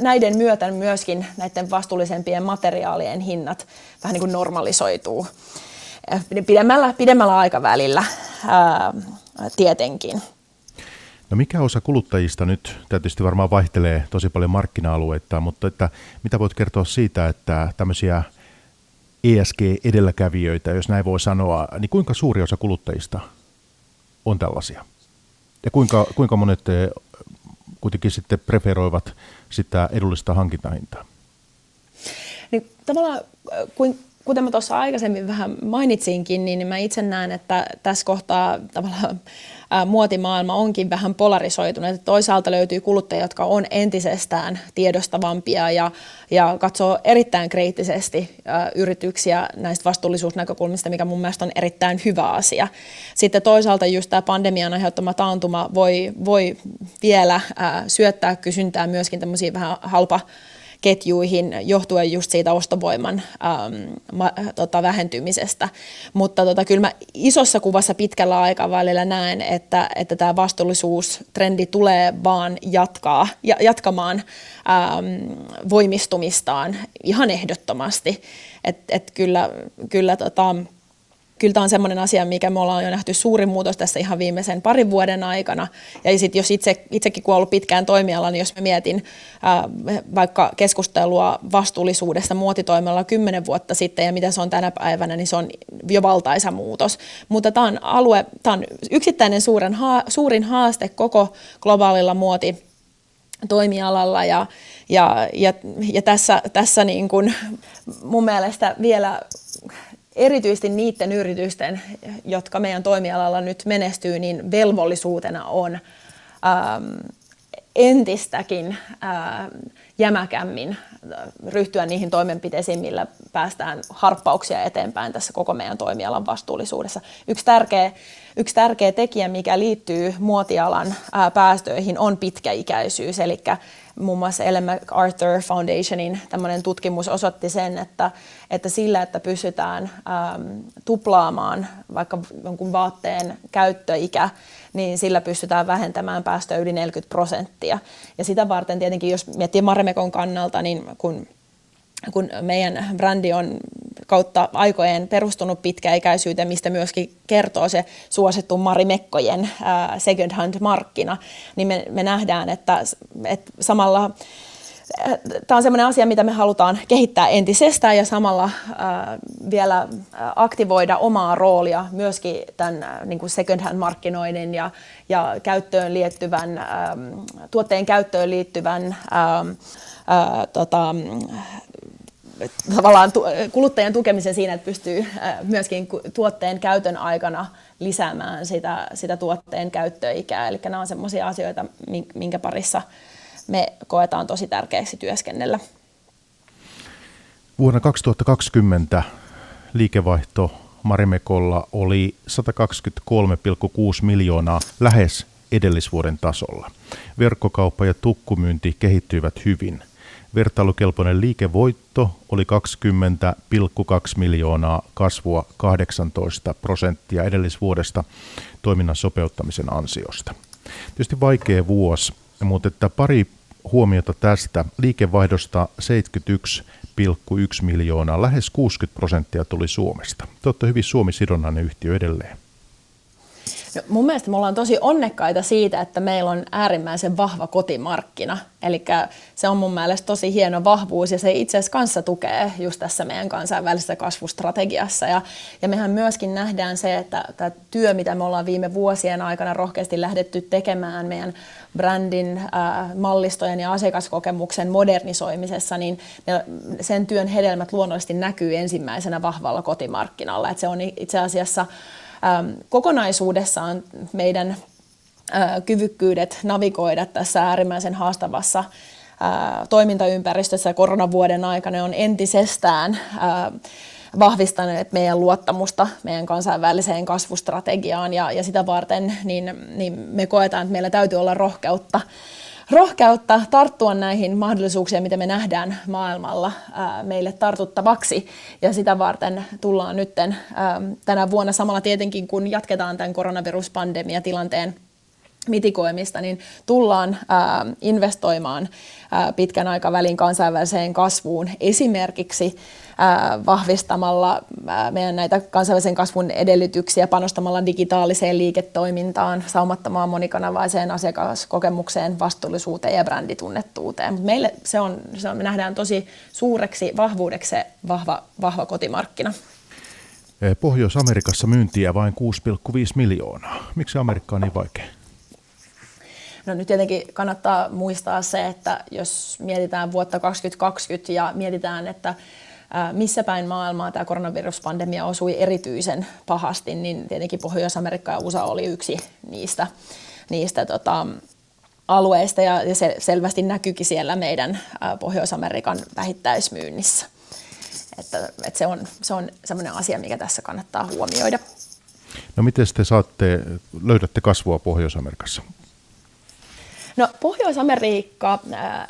S4: näiden myötä myöskin näiden vastuullisempien materiaalien hinnat vähän niin kuin normalisoituu äh, pidemmällä, pidemmällä aikavälillä ää, tietenkin.
S3: No mikä osa kuluttajista nyt, tietysti varmaan vaihtelee tosi paljon markkina-alueita, mutta että mitä voit kertoa siitä, että tämmöisiä ESG-edelläkävijöitä, jos näin voi sanoa, niin kuinka suuri osa kuluttajista on tällaisia? Ja kuinka, kuinka monet kuitenkin sitten preferoivat sitä edullista hankintahintaa?
S4: Niin tavallaan kuin, kuten mä tuossa aikaisemmin vähän mainitsinkin, niin mä itse näen, että tässä kohtaa tavallaan muotimaailma onkin vähän polarisoitunut. Että toisaalta löytyy kuluttajia, jotka on entisestään tiedostavampia ja, ja katsoo erittäin kriittisesti yrityksiä näistä vastuullisuusnäkökulmista, mikä mun mielestä on erittäin hyvä asia. Sitten toisaalta just tämä pandemian aiheuttama taantuma voi, voi vielä syöttää kysyntää myöskin tämmöisiä vähän halpa ketjuihin johtuen just siitä ostovoiman äm, ma, tota, vähentymisestä. Mutta tota, kyllä mä isossa kuvassa pitkällä aikavälillä näen, että, että tämä vastuullisuustrendi tulee vaan jatkaa, ja, jatkamaan äm, voimistumistaan ihan ehdottomasti. Et, et kyllä, kyllä tota, kyllä tämä on sellainen asia, mikä me ollaan jo nähty suuri muutos tässä ihan viimeisen parin vuoden aikana. Ja sitten jos itse, itsekin kun ollut pitkään toimialalla, niin jos mä mietin ää, vaikka keskustelua vastuullisuudesta muotitoimella kymmenen vuotta sitten ja mitä se on tänä päivänä, niin se on jo valtaisa muutos. Mutta tämä on alue, tämä on yksittäinen suuren ha, suurin haaste koko globaalilla muoti toimialalla ja, ja, ja, ja tässä, tässä niin kuin mun mielestä vielä erityisesti niiden yritysten, jotka meidän toimialalla nyt menestyy, niin velvollisuutena on ähm, entistäkin äh, jämäkämmin ryhtyä niihin toimenpiteisiin, millä päästään harppauksia eteenpäin tässä koko meidän toimialan vastuullisuudessa. Yksi tärkeä, yksi tärkeä tekijä, mikä liittyy muotialan ää, päästöihin, on pitkäikäisyys. Eli muun muassa Ellen MacArthur Foundationin tämmöinen tutkimus osoitti sen, että, että sillä, että pystytään äm, tuplaamaan vaikka jonkun vaatteen käyttöikä, niin sillä pystytään vähentämään päästöjä yli 40 prosenttia. Ja sitä varten tietenkin, jos miettii Maremekon kannalta, niin kun kun meidän brändi on kautta aikojen perustunut pitkäikäisyyteen, mistä myöskin kertoo se suosittu Marimekkojen second hand markkina, niin me, me nähdään, että, että samalla Tämä on sellainen asia, mitä me halutaan kehittää entisestään ja samalla vielä aktivoida omaa roolia myöskin tämän niin kuin second hand markkinoinnin ja, ja käyttöön liittyvän, tuotteen käyttöön liittyvän tota, tavallaan kuluttajan tukemisen siinä, että pystyy myöskin tuotteen käytön aikana lisäämään sitä, sitä tuotteen käyttöikää. Eli nämä on sellaisia asioita, minkä parissa me koetaan tosi tärkeäksi työskennellä.
S3: Vuonna 2020 liikevaihto Marimekolla oli 123,6 miljoonaa lähes edellisvuoden tasolla. Verkkokauppa ja tukkumyynti kehittyivät hyvin – Vertailukelpoinen liikevoitto oli 20,2 miljoonaa kasvua 18 prosenttia edellisvuodesta toiminnan sopeuttamisen ansiosta. Tietysti vaikea vuosi, mutta että pari huomiota tästä. Liikevaihdosta 71,1 miljoonaa, lähes 60 prosenttia tuli Suomesta. Te olette hyvin Suomi-sidonnainen yhtiö edelleen.
S4: No, mun mielestä me ollaan tosi onnekkaita siitä, että meillä on äärimmäisen vahva kotimarkkina. Eli se on mun mielestä tosi hieno vahvuus ja se itse asiassa kanssa tukee just tässä meidän kansainvälisessä kasvustrategiassa. Ja, ja mehän myöskin nähdään se, että tämä työ, mitä me ollaan viime vuosien aikana rohkeasti lähdetty tekemään meidän brändin, äh, mallistojen ja asiakaskokemuksen modernisoimisessa, niin sen työn hedelmät luonnollisesti näkyy ensimmäisenä vahvalla kotimarkkinalla. Et se on itse asiassa kokonaisuudessaan meidän kyvykkyydet navigoida tässä äärimmäisen haastavassa toimintaympäristössä koronavuoden aikana on entisestään vahvistaneet meidän luottamusta meidän kansainväliseen kasvustrategiaan. Ja, ja sitä varten niin, niin me koetaan, että meillä täytyy olla rohkeutta rohkeutta tarttua näihin mahdollisuuksiin, mitä me nähdään maailmalla meille tartuttavaksi. Ja sitä varten tullaan nyt tänä vuonna samalla tietenkin, kun jatketaan tämän koronaviruspandemiatilanteen mitikoimista, niin tullaan investoimaan pitkän aikavälin kansainväliseen kasvuun esimerkiksi vahvistamalla meidän näitä kansainvälisen kasvun edellytyksiä, panostamalla digitaaliseen liiketoimintaan, saumattomaan monikanavaiseen asiakaskokemukseen, vastuullisuuteen ja bränditunnettuuteen. Mutta meille se on, se on, me nähdään tosi suureksi vahvuudeksi se vahva, vahva kotimarkkina.
S3: Pohjois-Amerikassa myyntiä vain 6,5 miljoonaa. Miksi Amerikka on niin vaikea?
S4: No nyt tietenkin kannattaa muistaa se, että jos mietitään vuotta 2020 ja mietitään, että missä päin maailmaa tämä koronaviruspandemia osui erityisen pahasti, niin tietenkin Pohjois-Amerikka ja USA oli yksi niistä, niistä tota, alueista ja se selvästi näkyykin siellä meidän Pohjois-Amerikan vähittäismyynnissä. Että, että se on, se on sellainen asia, mikä tässä kannattaa huomioida.
S3: No miten te saatte, löydätte kasvua Pohjois-Amerikassa?
S4: No Pohjois-Amerikka äh,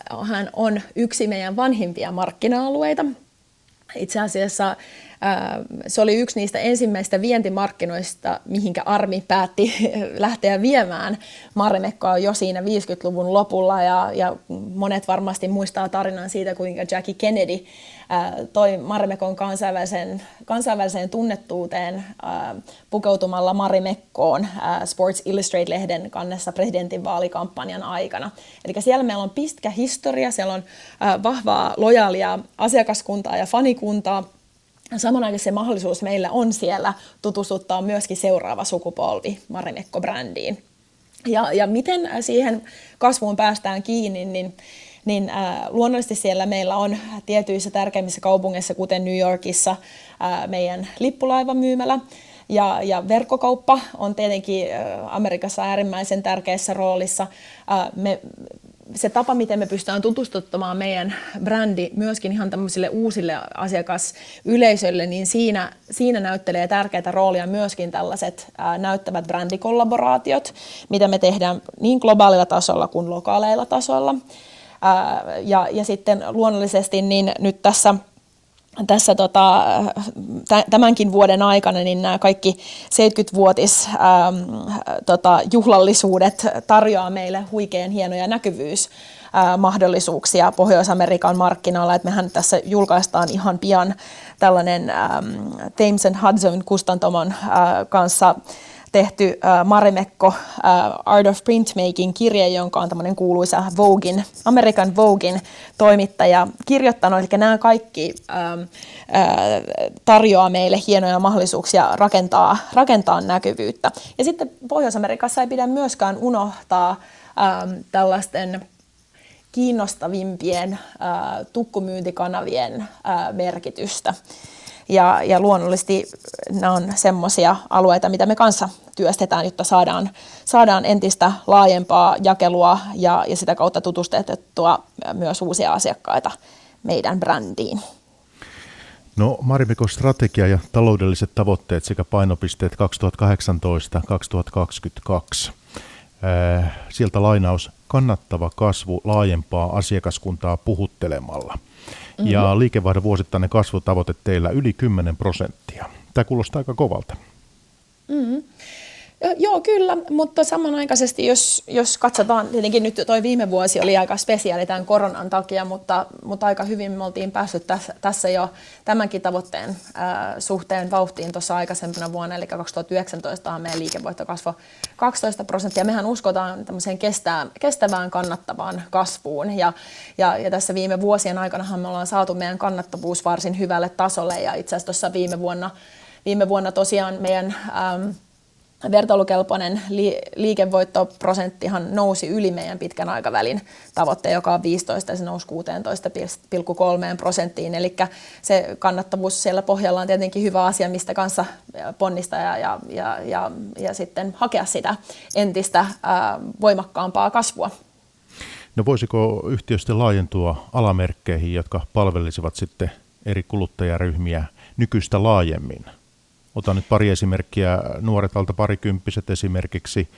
S4: on yksi meidän vanhimpia markkina-alueita. Itse asiassa se oli yksi niistä ensimmäistä vientimarkkinoista, mihinkä Armi päätti lähteä viemään Marimekkoa jo siinä 50-luvun lopulla. Ja, ja monet varmasti muistaa tarinan siitä, kuinka Jackie Kennedy toi Marimekon kansainväliseen, kansainväliseen tunnettuuteen pukeutumalla Marimekkoon Sports Illustrated-lehden kannessa presidentin vaalikampanjan aikana. Eli siellä meillä on pitkä historia, siellä on vahvaa lojaalia asiakaskuntaa ja fanikuntaa, samanaikaisesti se mahdollisuus meillä on siellä tutustuttaa myöskin seuraava sukupolvi Marimekko-brändiin. Ja, ja miten siihen kasvuun päästään kiinni, niin, niin äh, luonnollisesti siellä meillä on tietyissä tärkeimmissä kaupungeissa, kuten New Yorkissa, äh, meidän lippulaivamyymälä, ja, ja verkkokauppa on tietenkin äh, Amerikassa äärimmäisen tärkeässä roolissa. Äh, me tapa, miten me pystytään tutustuttamaan meidän brändi myöskin ihan tämmöisille uusille asiakasyleisöille, niin siinä, siinä näyttelee tärkeää roolia myöskin tällaiset ää, näyttävät brändikollaboraatiot, mitä me tehdään niin globaalilla tasolla kuin lokaaleilla tasolla. Ää, ja, ja sitten luonnollisesti niin nyt tässä tässä tota, tämänkin vuoden aikana niin nämä kaikki 70-vuotis ähm, tota, juhlallisuudet tarjoaa meille huikean hienoja näkyvyys mahdollisuuksia Pohjois-Amerikan markkinoilla. Et mehän tässä julkaistaan ihan pian tällainen ähm, Thames and Hudson kustantamon äh, kanssa tehty äh, Marimekko äh, Art of Printmaking kirje, jonka on tämmöinen kuuluisa Voguein, American Voguein toimittaja kirjoittanut. Eli nämä kaikki ähm, äh, tarjoaa meille hienoja mahdollisuuksia rakentaa, rakentaa näkyvyyttä. Ja sitten Pohjois-Amerikassa ei pidä myöskään unohtaa ähm, tällaisten kiinnostavimpien äh, tukkumyyntikanavien äh, merkitystä. Ja, ja luonnollisesti nämä on semmoisia alueita, mitä me kanssa työstetään, jotta saadaan, saadaan entistä laajempaa jakelua ja, ja sitä kautta tutustettua myös uusia asiakkaita meidän brändiin.
S3: No Marimekon strategia ja taloudelliset tavoitteet sekä painopisteet 2018-2022. Sieltä lainaus kannattava kasvu laajempaa asiakaskuntaa puhuttelemalla. Mm-hmm. Ja liikevaihdon vuosittainen kasvutavoite teillä yli 10 prosenttia. Tämä kuulostaa aika kovalta.
S4: Mm-hmm. Joo, kyllä, mutta samanaikaisesti, jos, jos katsotaan, tietenkin nyt toi viime vuosi oli aika spesiaali tämän koronan takia, mutta, mutta aika hyvin me oltiin päässyt tässä, tässä jo tämänkin tavoitteen ää, suhteen vauhtiin tuossa aikaisempana vuonna, eli 2019 meidän liikevoitto kasvoi 12 prosenttia. Mehän uskotaan tämmöiseen kestää, kestävään kannattavaan kasvuun, ja, ja, ja tässä viime vuosien aikana me ollaan saatu meidän kannattavuus varsin hyvälle tasolle, ja itse asiassa tuossa viime vuonna, viime vuonna tosiaan meidän... Äm, vertailukelpoinen liikevoittoprosenttihan nousi yli meidän pitkän aikavälin tavoitteen, joka on 15 ja se nousi 16,3 prosenttiin. Eli se kannattavuus siellä pohjalla on tietenkin hyvä asia, mistä kanssa ponnistaa ja, ja, ja, ja, ja sitten hakea sitä entistä ää, voimakkaampaa kasvua.
S3: No voisiko yhtiöstä laajentua alamerkkeihin, jotka palvelisivat sitten eri kuluttajaryhmiä nykyistä laajemmin? Otan nyt pari esimerkkiä, nuoret alta parikymppiset esimerkiksi,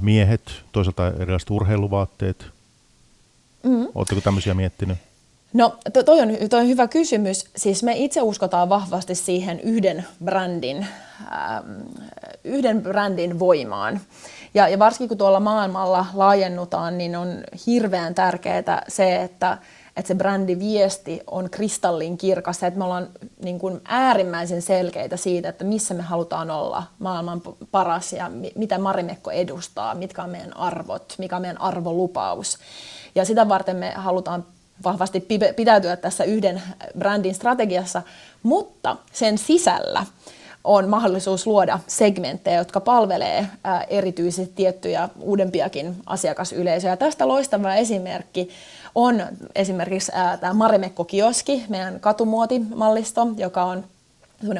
S3: miehet, toisaalta erilaiset urheiluvaatteet. Mm. Oletteko tämmöisiä miettinyt?
S4: No to, toi, on, toi on hyvä kysymys. Siis me itse uskotaan vahvasti siihen yhden brändin, ähm, yhden brändin voimaan. Ja, ja varsinkin kun tuolla maailmalla laajennutaan, niin on hirveän tärkeää se, että että se brändiviesti on kristallin kirkas, että me ollaan niin kuin äärimmäisen selkeitä siitä, että missä me halutaan olla maailman paras ja mitä Marimekko edustaa, mitkä on meidän arvot, mikä on meidän arvolupaus. Ja sitä varten me halutaan vahvasti pitäytyä tässä yhden brändin strategiassa, mutta sen sisällä on mahdollisuus luoda segmenttejä, jotka palvelee erityisesti tiettyjä uudempiakin asiakasyleisöjä. Tästä loistava esimerkki on esimerkiksi tämä Marimekko-kioski, meidän katumuotimallisto, joka on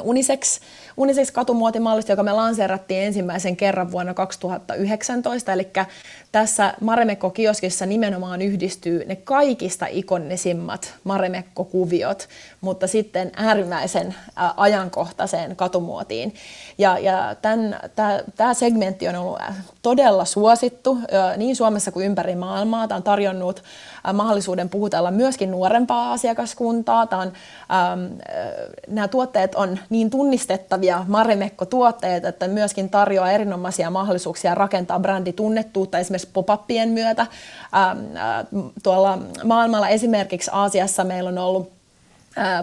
S4: unisex, unisex katumuotimallisto, joka me lanseerattiin ensimmäisen kerran vuonna 2019. Eli tässä Maremekko-kioskissa nimenomaan yhdistyy ne kaikista ikonisimmat Maremekko-kuviot, mutta sitten äärimmäisen ajankohtaiseen katumuotiin. Ja, ja tämä segmentti on ollut todella suosittu niin Suomessa kuin ympäri maailmaa. Tämä on tarjonnut mahdollisuuden puhutella myöskin nuorempaa asiakaskuntaa. Tämä on, ähm, nämä tuotteet on niin tunnistettavia Maremekko-tuotteet, että myöskin tarjoaa erinomaisia mahdollisuuksia rakentaa bränditunnettuutta esimerkiksi pop-upien myötä. Ähm, äh, tuolla maailmalla esimerkiksi Aasiassa meillä on ollut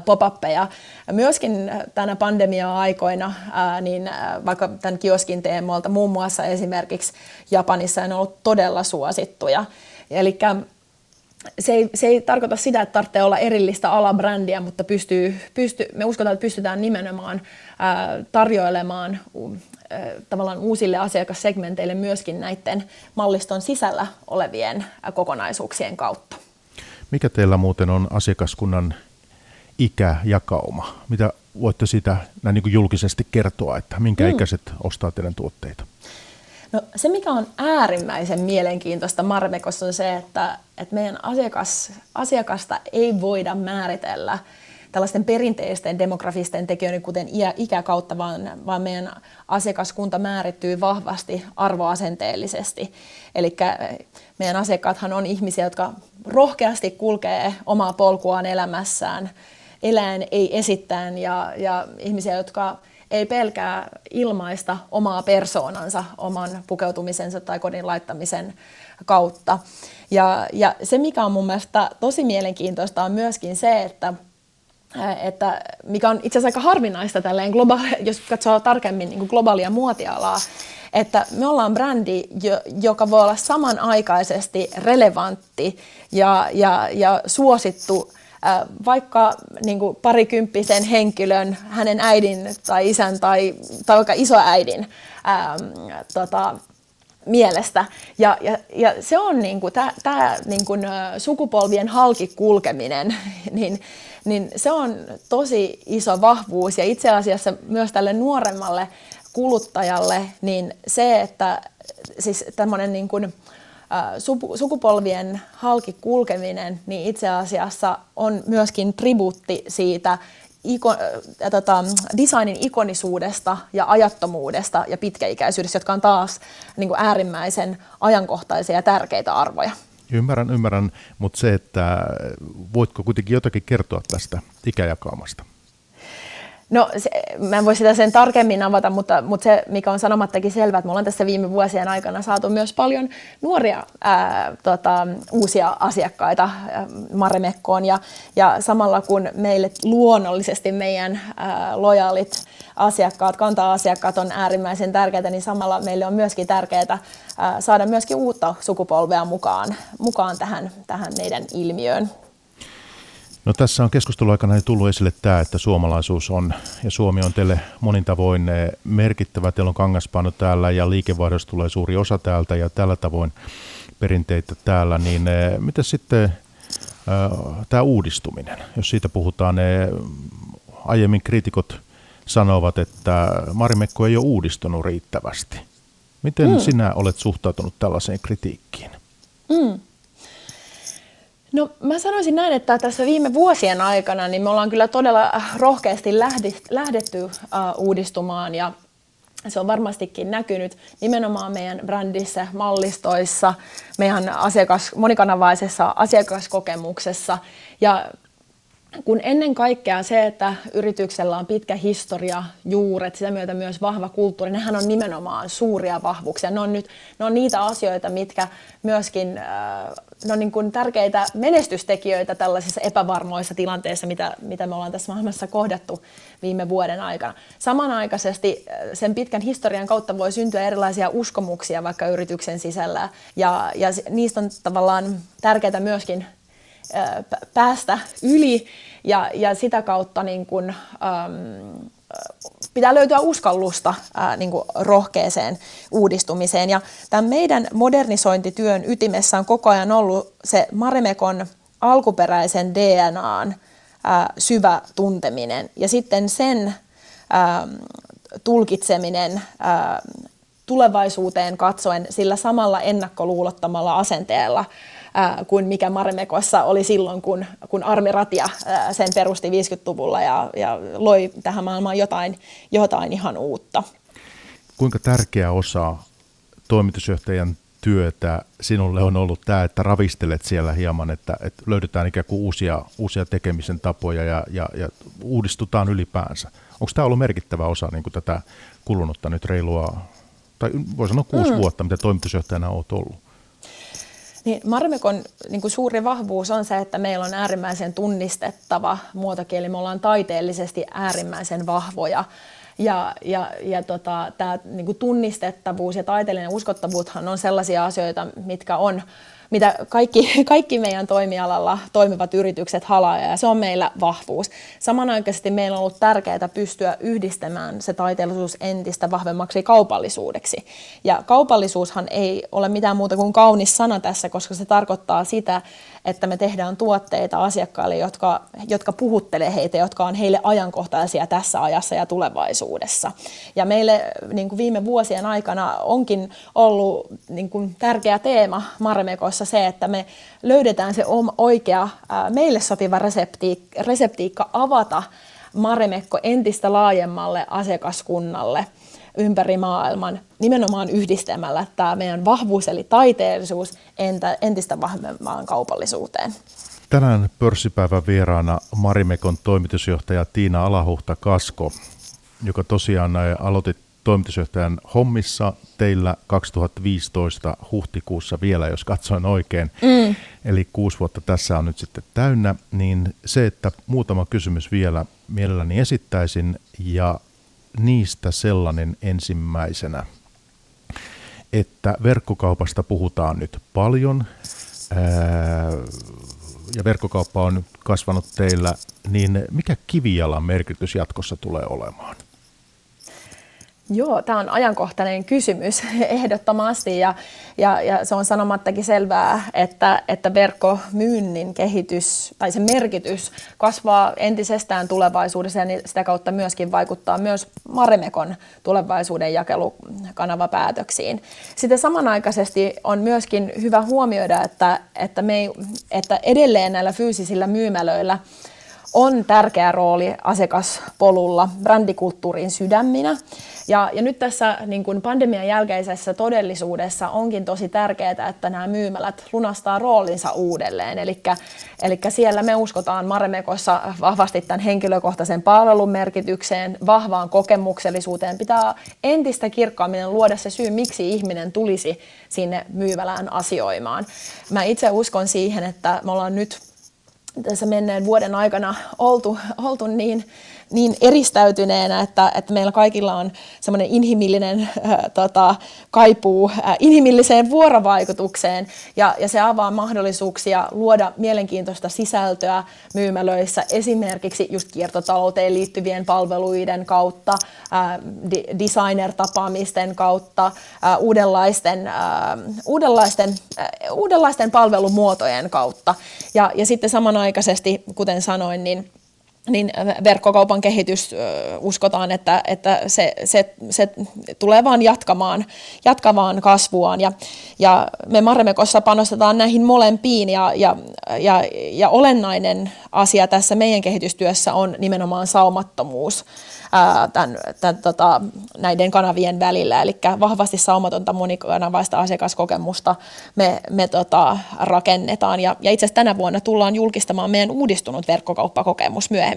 S4: pop-uppeja. Myöskin tänä pandemia-aikoina, niin vaikka tämän kioskin teemoilta, muun muassa esimerkiksi Japanissa on ollut todella suosittuja. Eli se ei, se ei tarkoita sitä, että tarvitsee olla erillistä alabrändiä, mutta pystyy, pysty, me uskotaan, että pystytään nimenomaan ää, tarjoilemaan ää, tavallaan uusille asiakassegmenteille myöskin näiden malliston sisällä olevien ää, kokonaisuuksien kautta.
S3: Mikä teillä muuten on asiakaskunnan ikäjakauma? Mitä voitte sitä näin niin kuin julkisesti kertoa, että minkä mm. ikäiset ostaa teidän tuotteita?
S4: No, se, mikä on äärimmäisen mielenkiintoista Marmekossa on se, että, että meidän asiakas, asiakasta ei voida määritellä tällaisten perinteisten demografisten tekijöiden, kuten ikä kautta, vaan, vaan meidän asiakaskunta määrittyy vahvasti arvoasenteellisesti. Eli meidän asiakkaathan on ihmisiä, jotka rohkeasti kulkee omaa polkuaan elämässään, eläen ei esittäen, ja, ja ihmisiä, jotka ei pelkää ilmaista omaa persoonansa oman pukeutumisensa tai kodin laittamisen kautta. Ja, ja se, mikä on mun mielestä tosi mielenkiintoista, on myöskin se, että että mikä on itse asiassa aika harvinaista tälleen globaali, jos katsoo tarkemmin niin kuin globaalia muotialaa, että me ollaan brändi, joka voi olla samanaikaisesti relevantti ja, ja, ja suosittu vaikka niin kuin parikymppisen henkilön, hänen äidin tai isän tai, tai vaikka isoäidin ää, tota, mielestä. Ja, ja, ja se on niin tämä niin sukupolvien halki kulkeminen, niin, niin se on tosi iso vahvuus. Ja itse asiassa myös tälle nuoremmalle kuluttajalle, niin se, että siis tämmöinen niin kuin, sukupolvien halki kulkeminen, niin itse asiassa on myöskin tribuutti siitä iko, äh, tota, designin ikonisuudesta ja ajattomuudesta ja pitkäikäisyydestä, jotka on taas niin kuin äärimmäisen ajankohtaisia ja tärkeitä arvoja.
S3: Ymmärrän, ymmärrän, mutta se, että voitko kuitenkin jotakin kertoa tästä ikäjakaumasta?
S4: No, se, mä en voi sitä sen tarkemmin avata, mutta, mutta se, mikä on sanomattakin selvää, että me ollaan tässä viime vuosien aikana saatu myös paljon nuoria ää, tota, uusia asiakkaita ää, Maremekkoon. Ja, ja samalla kun meille luonnollisesti meidän ää, lojaalit asiakkaat, kanta-asiakkaat on äärimmäisen tärkeitä, niin samalla meille on myöskin tärkeää ää, saada myöskin uutta sukupolvea mukaan, mukaan tähän, tähän meidän ilmiöön.
S3: No tässä on keskustelun aikana tullut esille tämä, että suomalaisuus on ja Suomi on teille monin tavoin eh, merkittävä. Teillä on kangaspaino täällä ja liikevaihdosta tulee suuri osa täältä ja tällä tavoin perinteitä täällä. Niin eh, mitä sitten eh, tämä uudistuminen, jos siitä puhutaan, ne aiemmin kriitikot sanovat, että Marimekko ei ole uudistunut riittävästi. Miten mm. sinä olet suhtautunut tällaiseen kritiikkiin? Mm.
S4: No mä sanoisin näin, että tässä viime vuosien aikana niin me ollaan kyllä todella rohkeasti lähdetty uh, uudistumaan ja se on varmastikin näkynyt nimenomaan meidän brändissä, mallistoissa, meidän asiakas, monikanavaisessa asiakaskokemuksessa. Ja kun ennen kaikkea se, että yrityksellä on pitkä historia, juuret, sitä myötä myös vahva kulttuuri, nehän on nimenomaan suuria vahvuuksia. Ne on, nyt, ne on niitä asioita, mitkä myöskin äh, ne on niin kuin tärkeitä menestystekijöitä tällaisissa epävarmoissa tilanteissa, mitä, mitä me ollaan tässä maailmassa kohdattu viime vuoden aikana. Samanaikaisesti äh, sen pitkän historian kautta voi syntyä erilaisia uskomuksia vaikka yrityksen sisällä, ja, ja niistä on tavallaan tärkeää myöskin päästä yli ja, ja sitä kautta niin kuin, ähm, pitää löytyä uskallusta ää, niin kuin rohkeeseen uudistumiseen. Ja tämän meidän modernisointityön ytimessä on koko ajan ollut se Marimekon alkuperäisen DNAn ää, syvä tunteminen ja sitten sen ää, tulkitseminen ää, tulevaisuuteen katsoen sillä samalla ennakkoluulottamalla asenteella – kuin mikä Marimekossa oli silloin, kun, kun Armi Ratia sen perusti 50-luvulla ja, ja loi tähän maailmaan jotain, jotain ihan uutta.
S3: Kuinka tärkeä osa toimitusjohtajan työtä sinulle on ollut tämä, että ravistelet siellä hieman, että, että löydetään ikään kuin uusia, uusia tekemisen tapoja ja, ja, ja uudistutaan ylipäänsä. Onko tämä ollut merkittävä osa niin kuin tätä kulunutta nyt reilua, tai voi sanoa kuusi mm. vuotta, mitä toimitusjohtajana olet ollut?
S4: Niin Marmikon niin kuin suuri vahvuus on se, että meillä on äärimmäisen tunnistettava muotokieli. Me ollaan taiteellisesti äärimmäisen vahvoja. Ja, ja, ja tota, tämä niin tunnistettavuus ja taiteellinen uskottavuushan on sellaisia asioita, mitkä on mitä kaikki, kaikki meidän toimialalla toimivat yritykset halaa ja se on meillä vahvuus. Samanaikaisesti meillä on ollut tärkeää pystyä yhdistämään se taiteellisuus entistä vahvemmaksi kaupallisuudeksi. Ja kaupallisuushan ei ole mitään muuta kuin kaunis sana tässä, koska se tarkoittaa sitä, että me tehdään tuotteita asiakkaille, jotka, jotka puhuttelee heitä, jotka on heille ajankohtaisia tässä ajassa ja tulevaisuudessa. Ja meille niin kuin viime vuosien aikana onkin ollut niin kuin tärkeä teema Marmekossa se, että me löydetään se oikea meille sopiva reseptiikka, reseptiikka avata Maremekko entistä laajemmalle asiakaskunnalle – ympäri maailman nimenomaan yhdistämällä tämä meidän vahvuus eli taiteellisuus entä, entistä vahvempaan kaupallisuuteen.
S3: Tänään pörssipäivän vieraana Marimekon toimitusjohtaja Tiina Alahuhta Kasko, joka tosiaan aloitti toimitusjohtajan hommissa teillä 2015 huhtikuussa vielä, jos katsoin oikein. Mm. Eli kuusi vuotta tässä on nyt sitten täynnä. Niin se, että muutama kysymys vielä mielelläni esittäisin ja niistä sellainen ensimmäisenä, että verkkokaupasta puhutaan nyt paljon ja verkkokauppa on kasvanut teillä, niin mikä kivijalan merkitys jatkossa tulee olemaan?
S4: Joo, tämä on ajankohtainen kysymys ehdottomasti ja, ja, ja se on sanomattakin selvää, että, että verkkomyynnin kehitys tai se merkitys kasvaa entisestään tulevaisuudessa ja sitä kautta myöskin vaikuttaa myös Maremekon tulevaisuuden jakelukanavapäätöksiin. Sitten samanaikaisesti on myöskin hyvä huomioida, että, että, me, että edelleen näillä fyysisillä myymälöillä on tärkeä rooli asiakaspolulla brändikulttuurin sydäminä. Ja, ja nyt tässä niin kuin pandemian jälkeisessä todellisuudessa onkin tosi tärkeää, että nämä myymälät lunastaa roolinsa uudelleen. Eli siellä me uskotaan Maremekossa vahvasti tämän henkilökohtaisen palvelun merkitykseen, vahvaan kokemuksellisuuteen. Pitää entistä kirkkaammin luoda se syy, miksi ihminen tulisi sinne myyvälään asioimaan. Mä itse uskon siihen, että me ollaan nyt tässä menneen vuoden aikana oltu, oltu niin niin eristäytyneenä, että, että meillä kaikilla on semmoinen inhimillinen äh, tota, kaipuu äh, inhimilliseen vuorovaikutukseen ja, ja se avaa mahdollisuuksia luoda mielenkiintoista sisältöä myymälöissä esimerkiksi just kiertotalouteen liittyvien palveluiden kautta, äh, designer-tapaamisten kautta, äh, uudenlaisten, äh, uudenlaisten, äh, uudenlaisten palvelumuotojen kautta. Ja, ja sitten samanaikaisesti, kuten sanoin, niin niin verkkokaupan kehitys uskotaan, että, että se, se, se tulee vaan jatkamaan, jatkamaan kasvuaan. Ja, ja me Maremekossa panostetaan näihin molempiin ja, ja, ja, ja olennainen asia tässä meidän kehitystyössä on nimenomaan saumattomuus tämän, tämän, tota, näiden kanavien välillä. Eli vahvasti saumatonta monikanavaista asiakaskokemusta me, me tota, rakennetaan. Ja, ja itse asiassa tänä vuonna tullaan julkistamaan meidän uudistunut verkkokauppakokemus myöhemmin.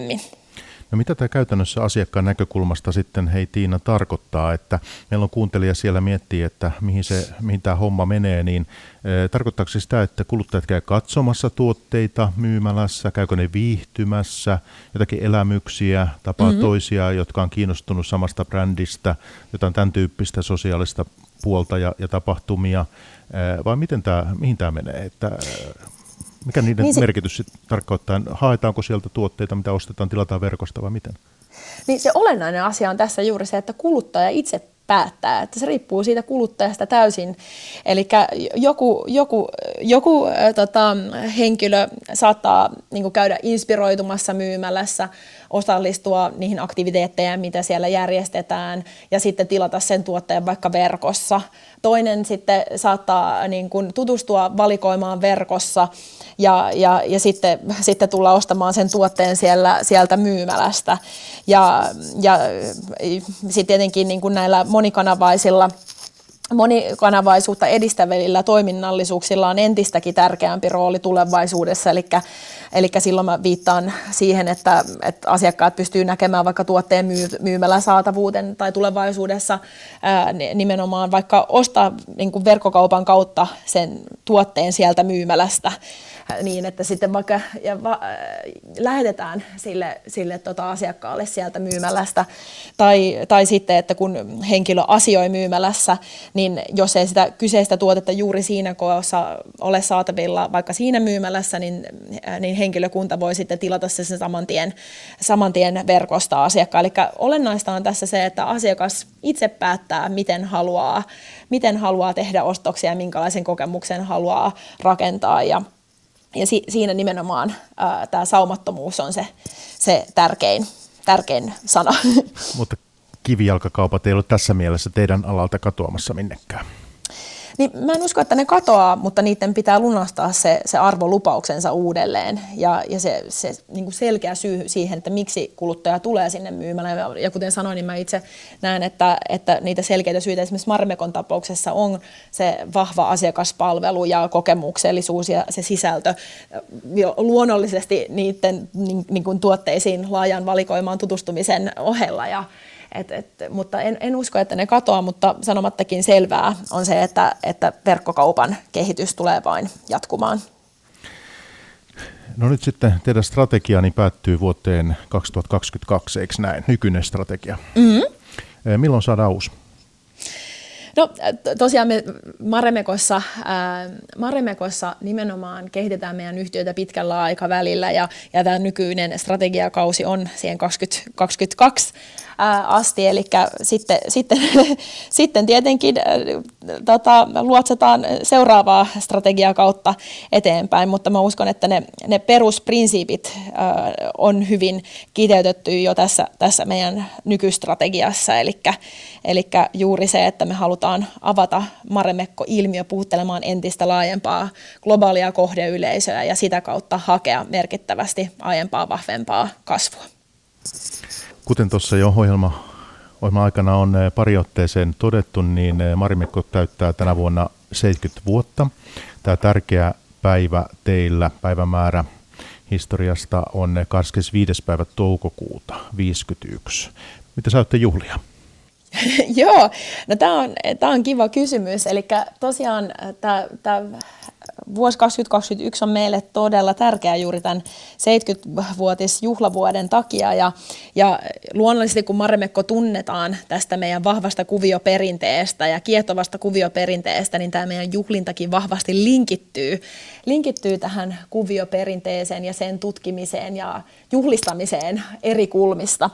S3: No mitä tämä käytännössä asiakkaan näkökulmasta sitten, hei Tiina, tarkoittaa, että meillä on kuuntelija siellä miettii, että mihin, se, mihin tämä homma menee, niin e, tarkoittaako se sitä, että kuluttajat käy katsomassa tuotteita myymälässä, käykö ne viihtymässä, jotakin elämyksiä, tapaa mm-hmm. toisia, jotka on kiinnostunut samasta brändistä, jotain tämän tyyppistä sosiaalista puolta ja, ja tapahtumia, vai miten tämä, mihin tämä menee? Että, mikä niiden niin se, merkitys sitten tarkoittaa? Haetaanko sieltä tuotteita, mitä ostetaan, tilataan verkosta vai miten?
S4: Niin se olennainen asia on tässä juuri se, että kuluttaja itse päättää, että se riippuu siitä kuluttajasta täysin. Eli joku, joku, joku tota, henkilö saattaa niin käydä inspiroitumassa myymälässä, osallistua niihin aktiviteetteihin, mitä siellä järjestetään, ja sitten tilata sen tuotteen vaikka verkossa. Toinen sitten saattaa niin kuin, tutustua valikoimaan verkossa ja, ja, ja sitten, sitten tulla ostamaan sen tuotteen siellä, sieltä myymälästä. Ja, ja sitten tietenkin niin kuin näillä monikanavaisilla monikanavaisuutta edistävillä toiminnallisuuksilla on entistäkin tärkeämpi rooli tulevaisuudessa, eli, eli silloin mä viittaan siihen, että, että asiakkaat pystyy näkemään vaikka tuotteen myy, myymällä saatavuuden tai tulevaisuudessa ää, nimenomaan vaikka ostaa niin verkkokaupan kautta sen tuotteen sieltä myymälästä niin, että sitten vaikka ja va, äh, lähetetään sille, sille tota asiakkaalle sieltä myymälästä, tai, tai sitten, että kun henkilö asioi myymälässä, niin jos ei sitä kyseistä tuotetta juuri siinä kohdassa ole saatavilla vaikka siinä myymälässä, niin, äh, niin henkilökunta voi sitten tilata se sen saman tien, saman tien verkosta asiakkaalle. Eli olennaista on tässä se, että asiakas itse päättää, miten haluaa, miten haluaa tehdä ostoksia ja minkälaisen kokemuksen haluaa rakentaa. Ja ja si, siinä nimenomaan tämä saumattomuus on se, se tärkein, tärkein sana.
S3: Mutta kivijalkakaupat ei ole tässä mielessä teidän alalta katoamassa minnekään.
S4: Niin mä en usko, että ne katoaa, mutta niiden pitää lunastaa se, se arvolupauksensa uudelleen ja, ja se, se niin kuin selkeä syy siihen, että miksi kuluttaja tulee sinne myymälään. Ja kuten sanoin, niin mä itse näen, että, että niitä selkeitä syitä esimerkiksi Marmekon tapauksessa on se vahva asiakaspalvelu ja kokemuksellisuus ja se sisältö luonnollisesti niiden niin, niin kuin tuotteisiin laajan valikoimaan tutustumisen ohella. Ja, et, et, mutta en, en usko, että ne katoaa, mutta sanomattakin selvää on se, että, että verkkokaupan kehitys tulee vain jatkumaan.
S3: No nyt sitten teidän strategiani päättyy vuoteen 2022, eikö näin? Nykyinen strategia. Mm-hmm. Eh, milloin saadaan uusi?
S4: No tosiaan me Maremekossa, ää, Maremekossa nimenomaan kehitetään meidän yhtiötä pitkällä aikavälillä ja, ja tämä nykyinen strategiakausi on siihen 2022 asti, eli sitten, sitten, sitten tietenkin tota, luotsataan seuraavaa strategiaa kautta eteenpäin, mutta mä uskon, että ne, ne perusprinsiipit on hyvin kiteytetty jo tässä, tässä meidän nykystrategiassa, eli, eli juuri se, että me halutaan avata Maremekko-ilmiö puhuttelemaan entistä laajempaa globaalia kohdeyleisöä ja sitä kautta hakea merkittävästi aiempaa vahvempaa kasvua.
S3: Kuten tuossa jo ohjelma, ohjelma aikana on eh, pari otteeseen todettu, niin eh, Marimekko täyttää tänä vuonna 70 vuotta. Tämä tärkeä päivä teillä, päivämäärä historiasta on 25. päivä toukokuuta 51. Mitä sä juhlia?
S4: Joo, no tämä on, on kiva kysymys. Eli tosiaan tämä vuosi 2021 on meille todella tärkeä juuri tämän 70-vuotisjuhlavuoden takia ja, ja luonnollisesti kun Maremekko tunnetaan tästä meidän vahvasta kuvioperinteestä ja kiehtovasta kuvioperinteestä, niin tämä meidän juhlintakin vahvasti linkittyy, linkittyy tähän kuvioperinteeseen ja sen tutkimiseen ja juhlistamiseen eri kulmista.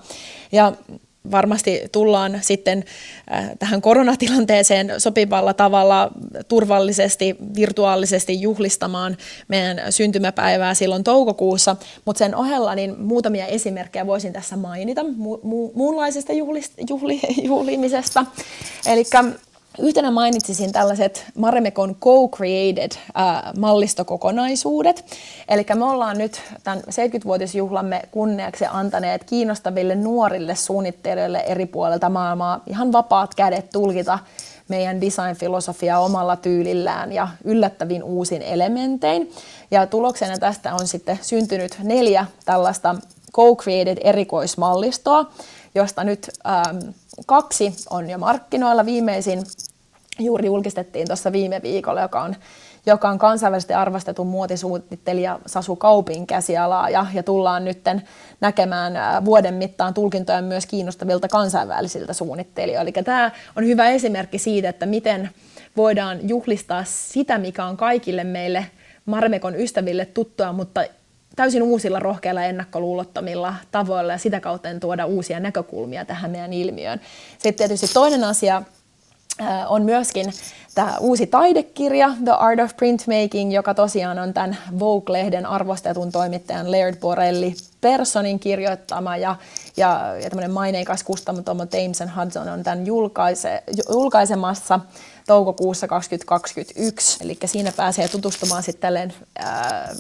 S4: Ja varmasti tullaan sitten äh, tähän koronatilanteeseen sopivalla tavalla turvallisesti, virtuaalisesti juhlistamaan meidän syntymäpäivää silloin toukokuussa, mutta sen ohella niin muutamia esimerkkejä voisin tässä mainita mu- mu- muunlaisesta juhli- juhli- juhlimisesta. Eli Yhtenä mainitsisin tällaiset Maremekon co-created äh, mallistokokonaisuudet. Eli me ollaan nyt tämän 70-vuotisjuhlamme kunniaksi antaneet kiinnostaville nuorille suunnittelijoille eri puolilta maailmaa ihan vapaat kädet tulkita meidän design-filosofiaa omalla tyylillään ja yllättävin uusin elementein. Ja tuloksena tästä on sitten syntynyt neljä tällaista co-created erikoismallistoa, josta nyt ähm, kaksi on jo markkinoilla. Viimeisin juuri julkistettiin tuossa viime viikolla, joka on, joka on kansainvälisesti arvostetun muotisuunnittelija Sasu Kaupin käsialaa ja, ja tullaan nyt näkemään vuoden mittaan tulkintoja myös kiinnostavilta kansainvälisiltä suunnittelijoilta. Eli tämä on hyvä esimerkki siitä, että miten voidaan juhlistaa sitä, mikä on kaikille meille Marmekon ystäville tuttua, mutta täysin uusilla, rohkeilla, ennakkoluulottomilla tavoilla ja sitä kautta tuoda uusia näkökulmia tähän meidän ilmiöön. Sitten tietysti toinen asia, Äh, on myöskin tämä uusi taidekirja The Art of Printmaking, joka tosiaan on tämän Vogue-lehden arvostetun toimittajan Laird Borelli Personin kirjoittama ja, ja, ja tämmöinen maineikas kustannut James Hudson on tämän julkaise, julkaisemassa toukokuussa 2021. Eli siinä pääsee tutustumaan sitten tälleen, ää,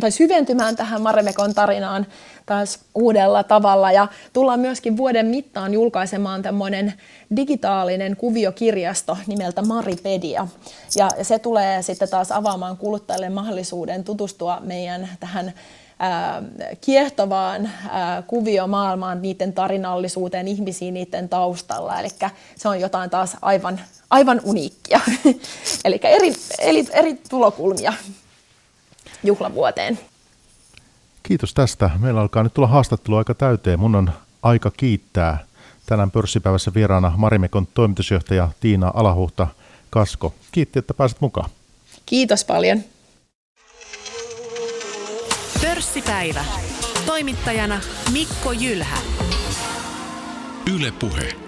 S4: tai syventymään tähän Maremekon tarinaan taas uudella tavalla. Ja tullaan myöskin vuoden mittaan julkaisemaan tämmöinen digitaalinen kuviokirjasto nimeltä Maripedia. Ja se tulee sitten taas avaamaan kuluttajille mahdollisuuden tutustua meidän tähän kiehtovaan kuviomaailmaan, niiden tarinallisuuteen, ihmisiin niiden taustalla. Eli se on jotain taas aivan, aivan uniikkia. Eli eri, eri, eri tulokulmia juhlavuoteen.
S3: Kiitos tästä. Meillä alkaa nyt tulla haastattelu aika täyteen. Mun on aika kiittää tänään pörssipäivässä vieraana Marimekon toimitusjohtaja Tiina Alahuhta Kasko. Kiitti, että pääsit mukaan.
S4: Kiitos paljon.
S1: Pörssipäivä. Toimittajana Mikko Jylhä.
S2: Yle Puhe.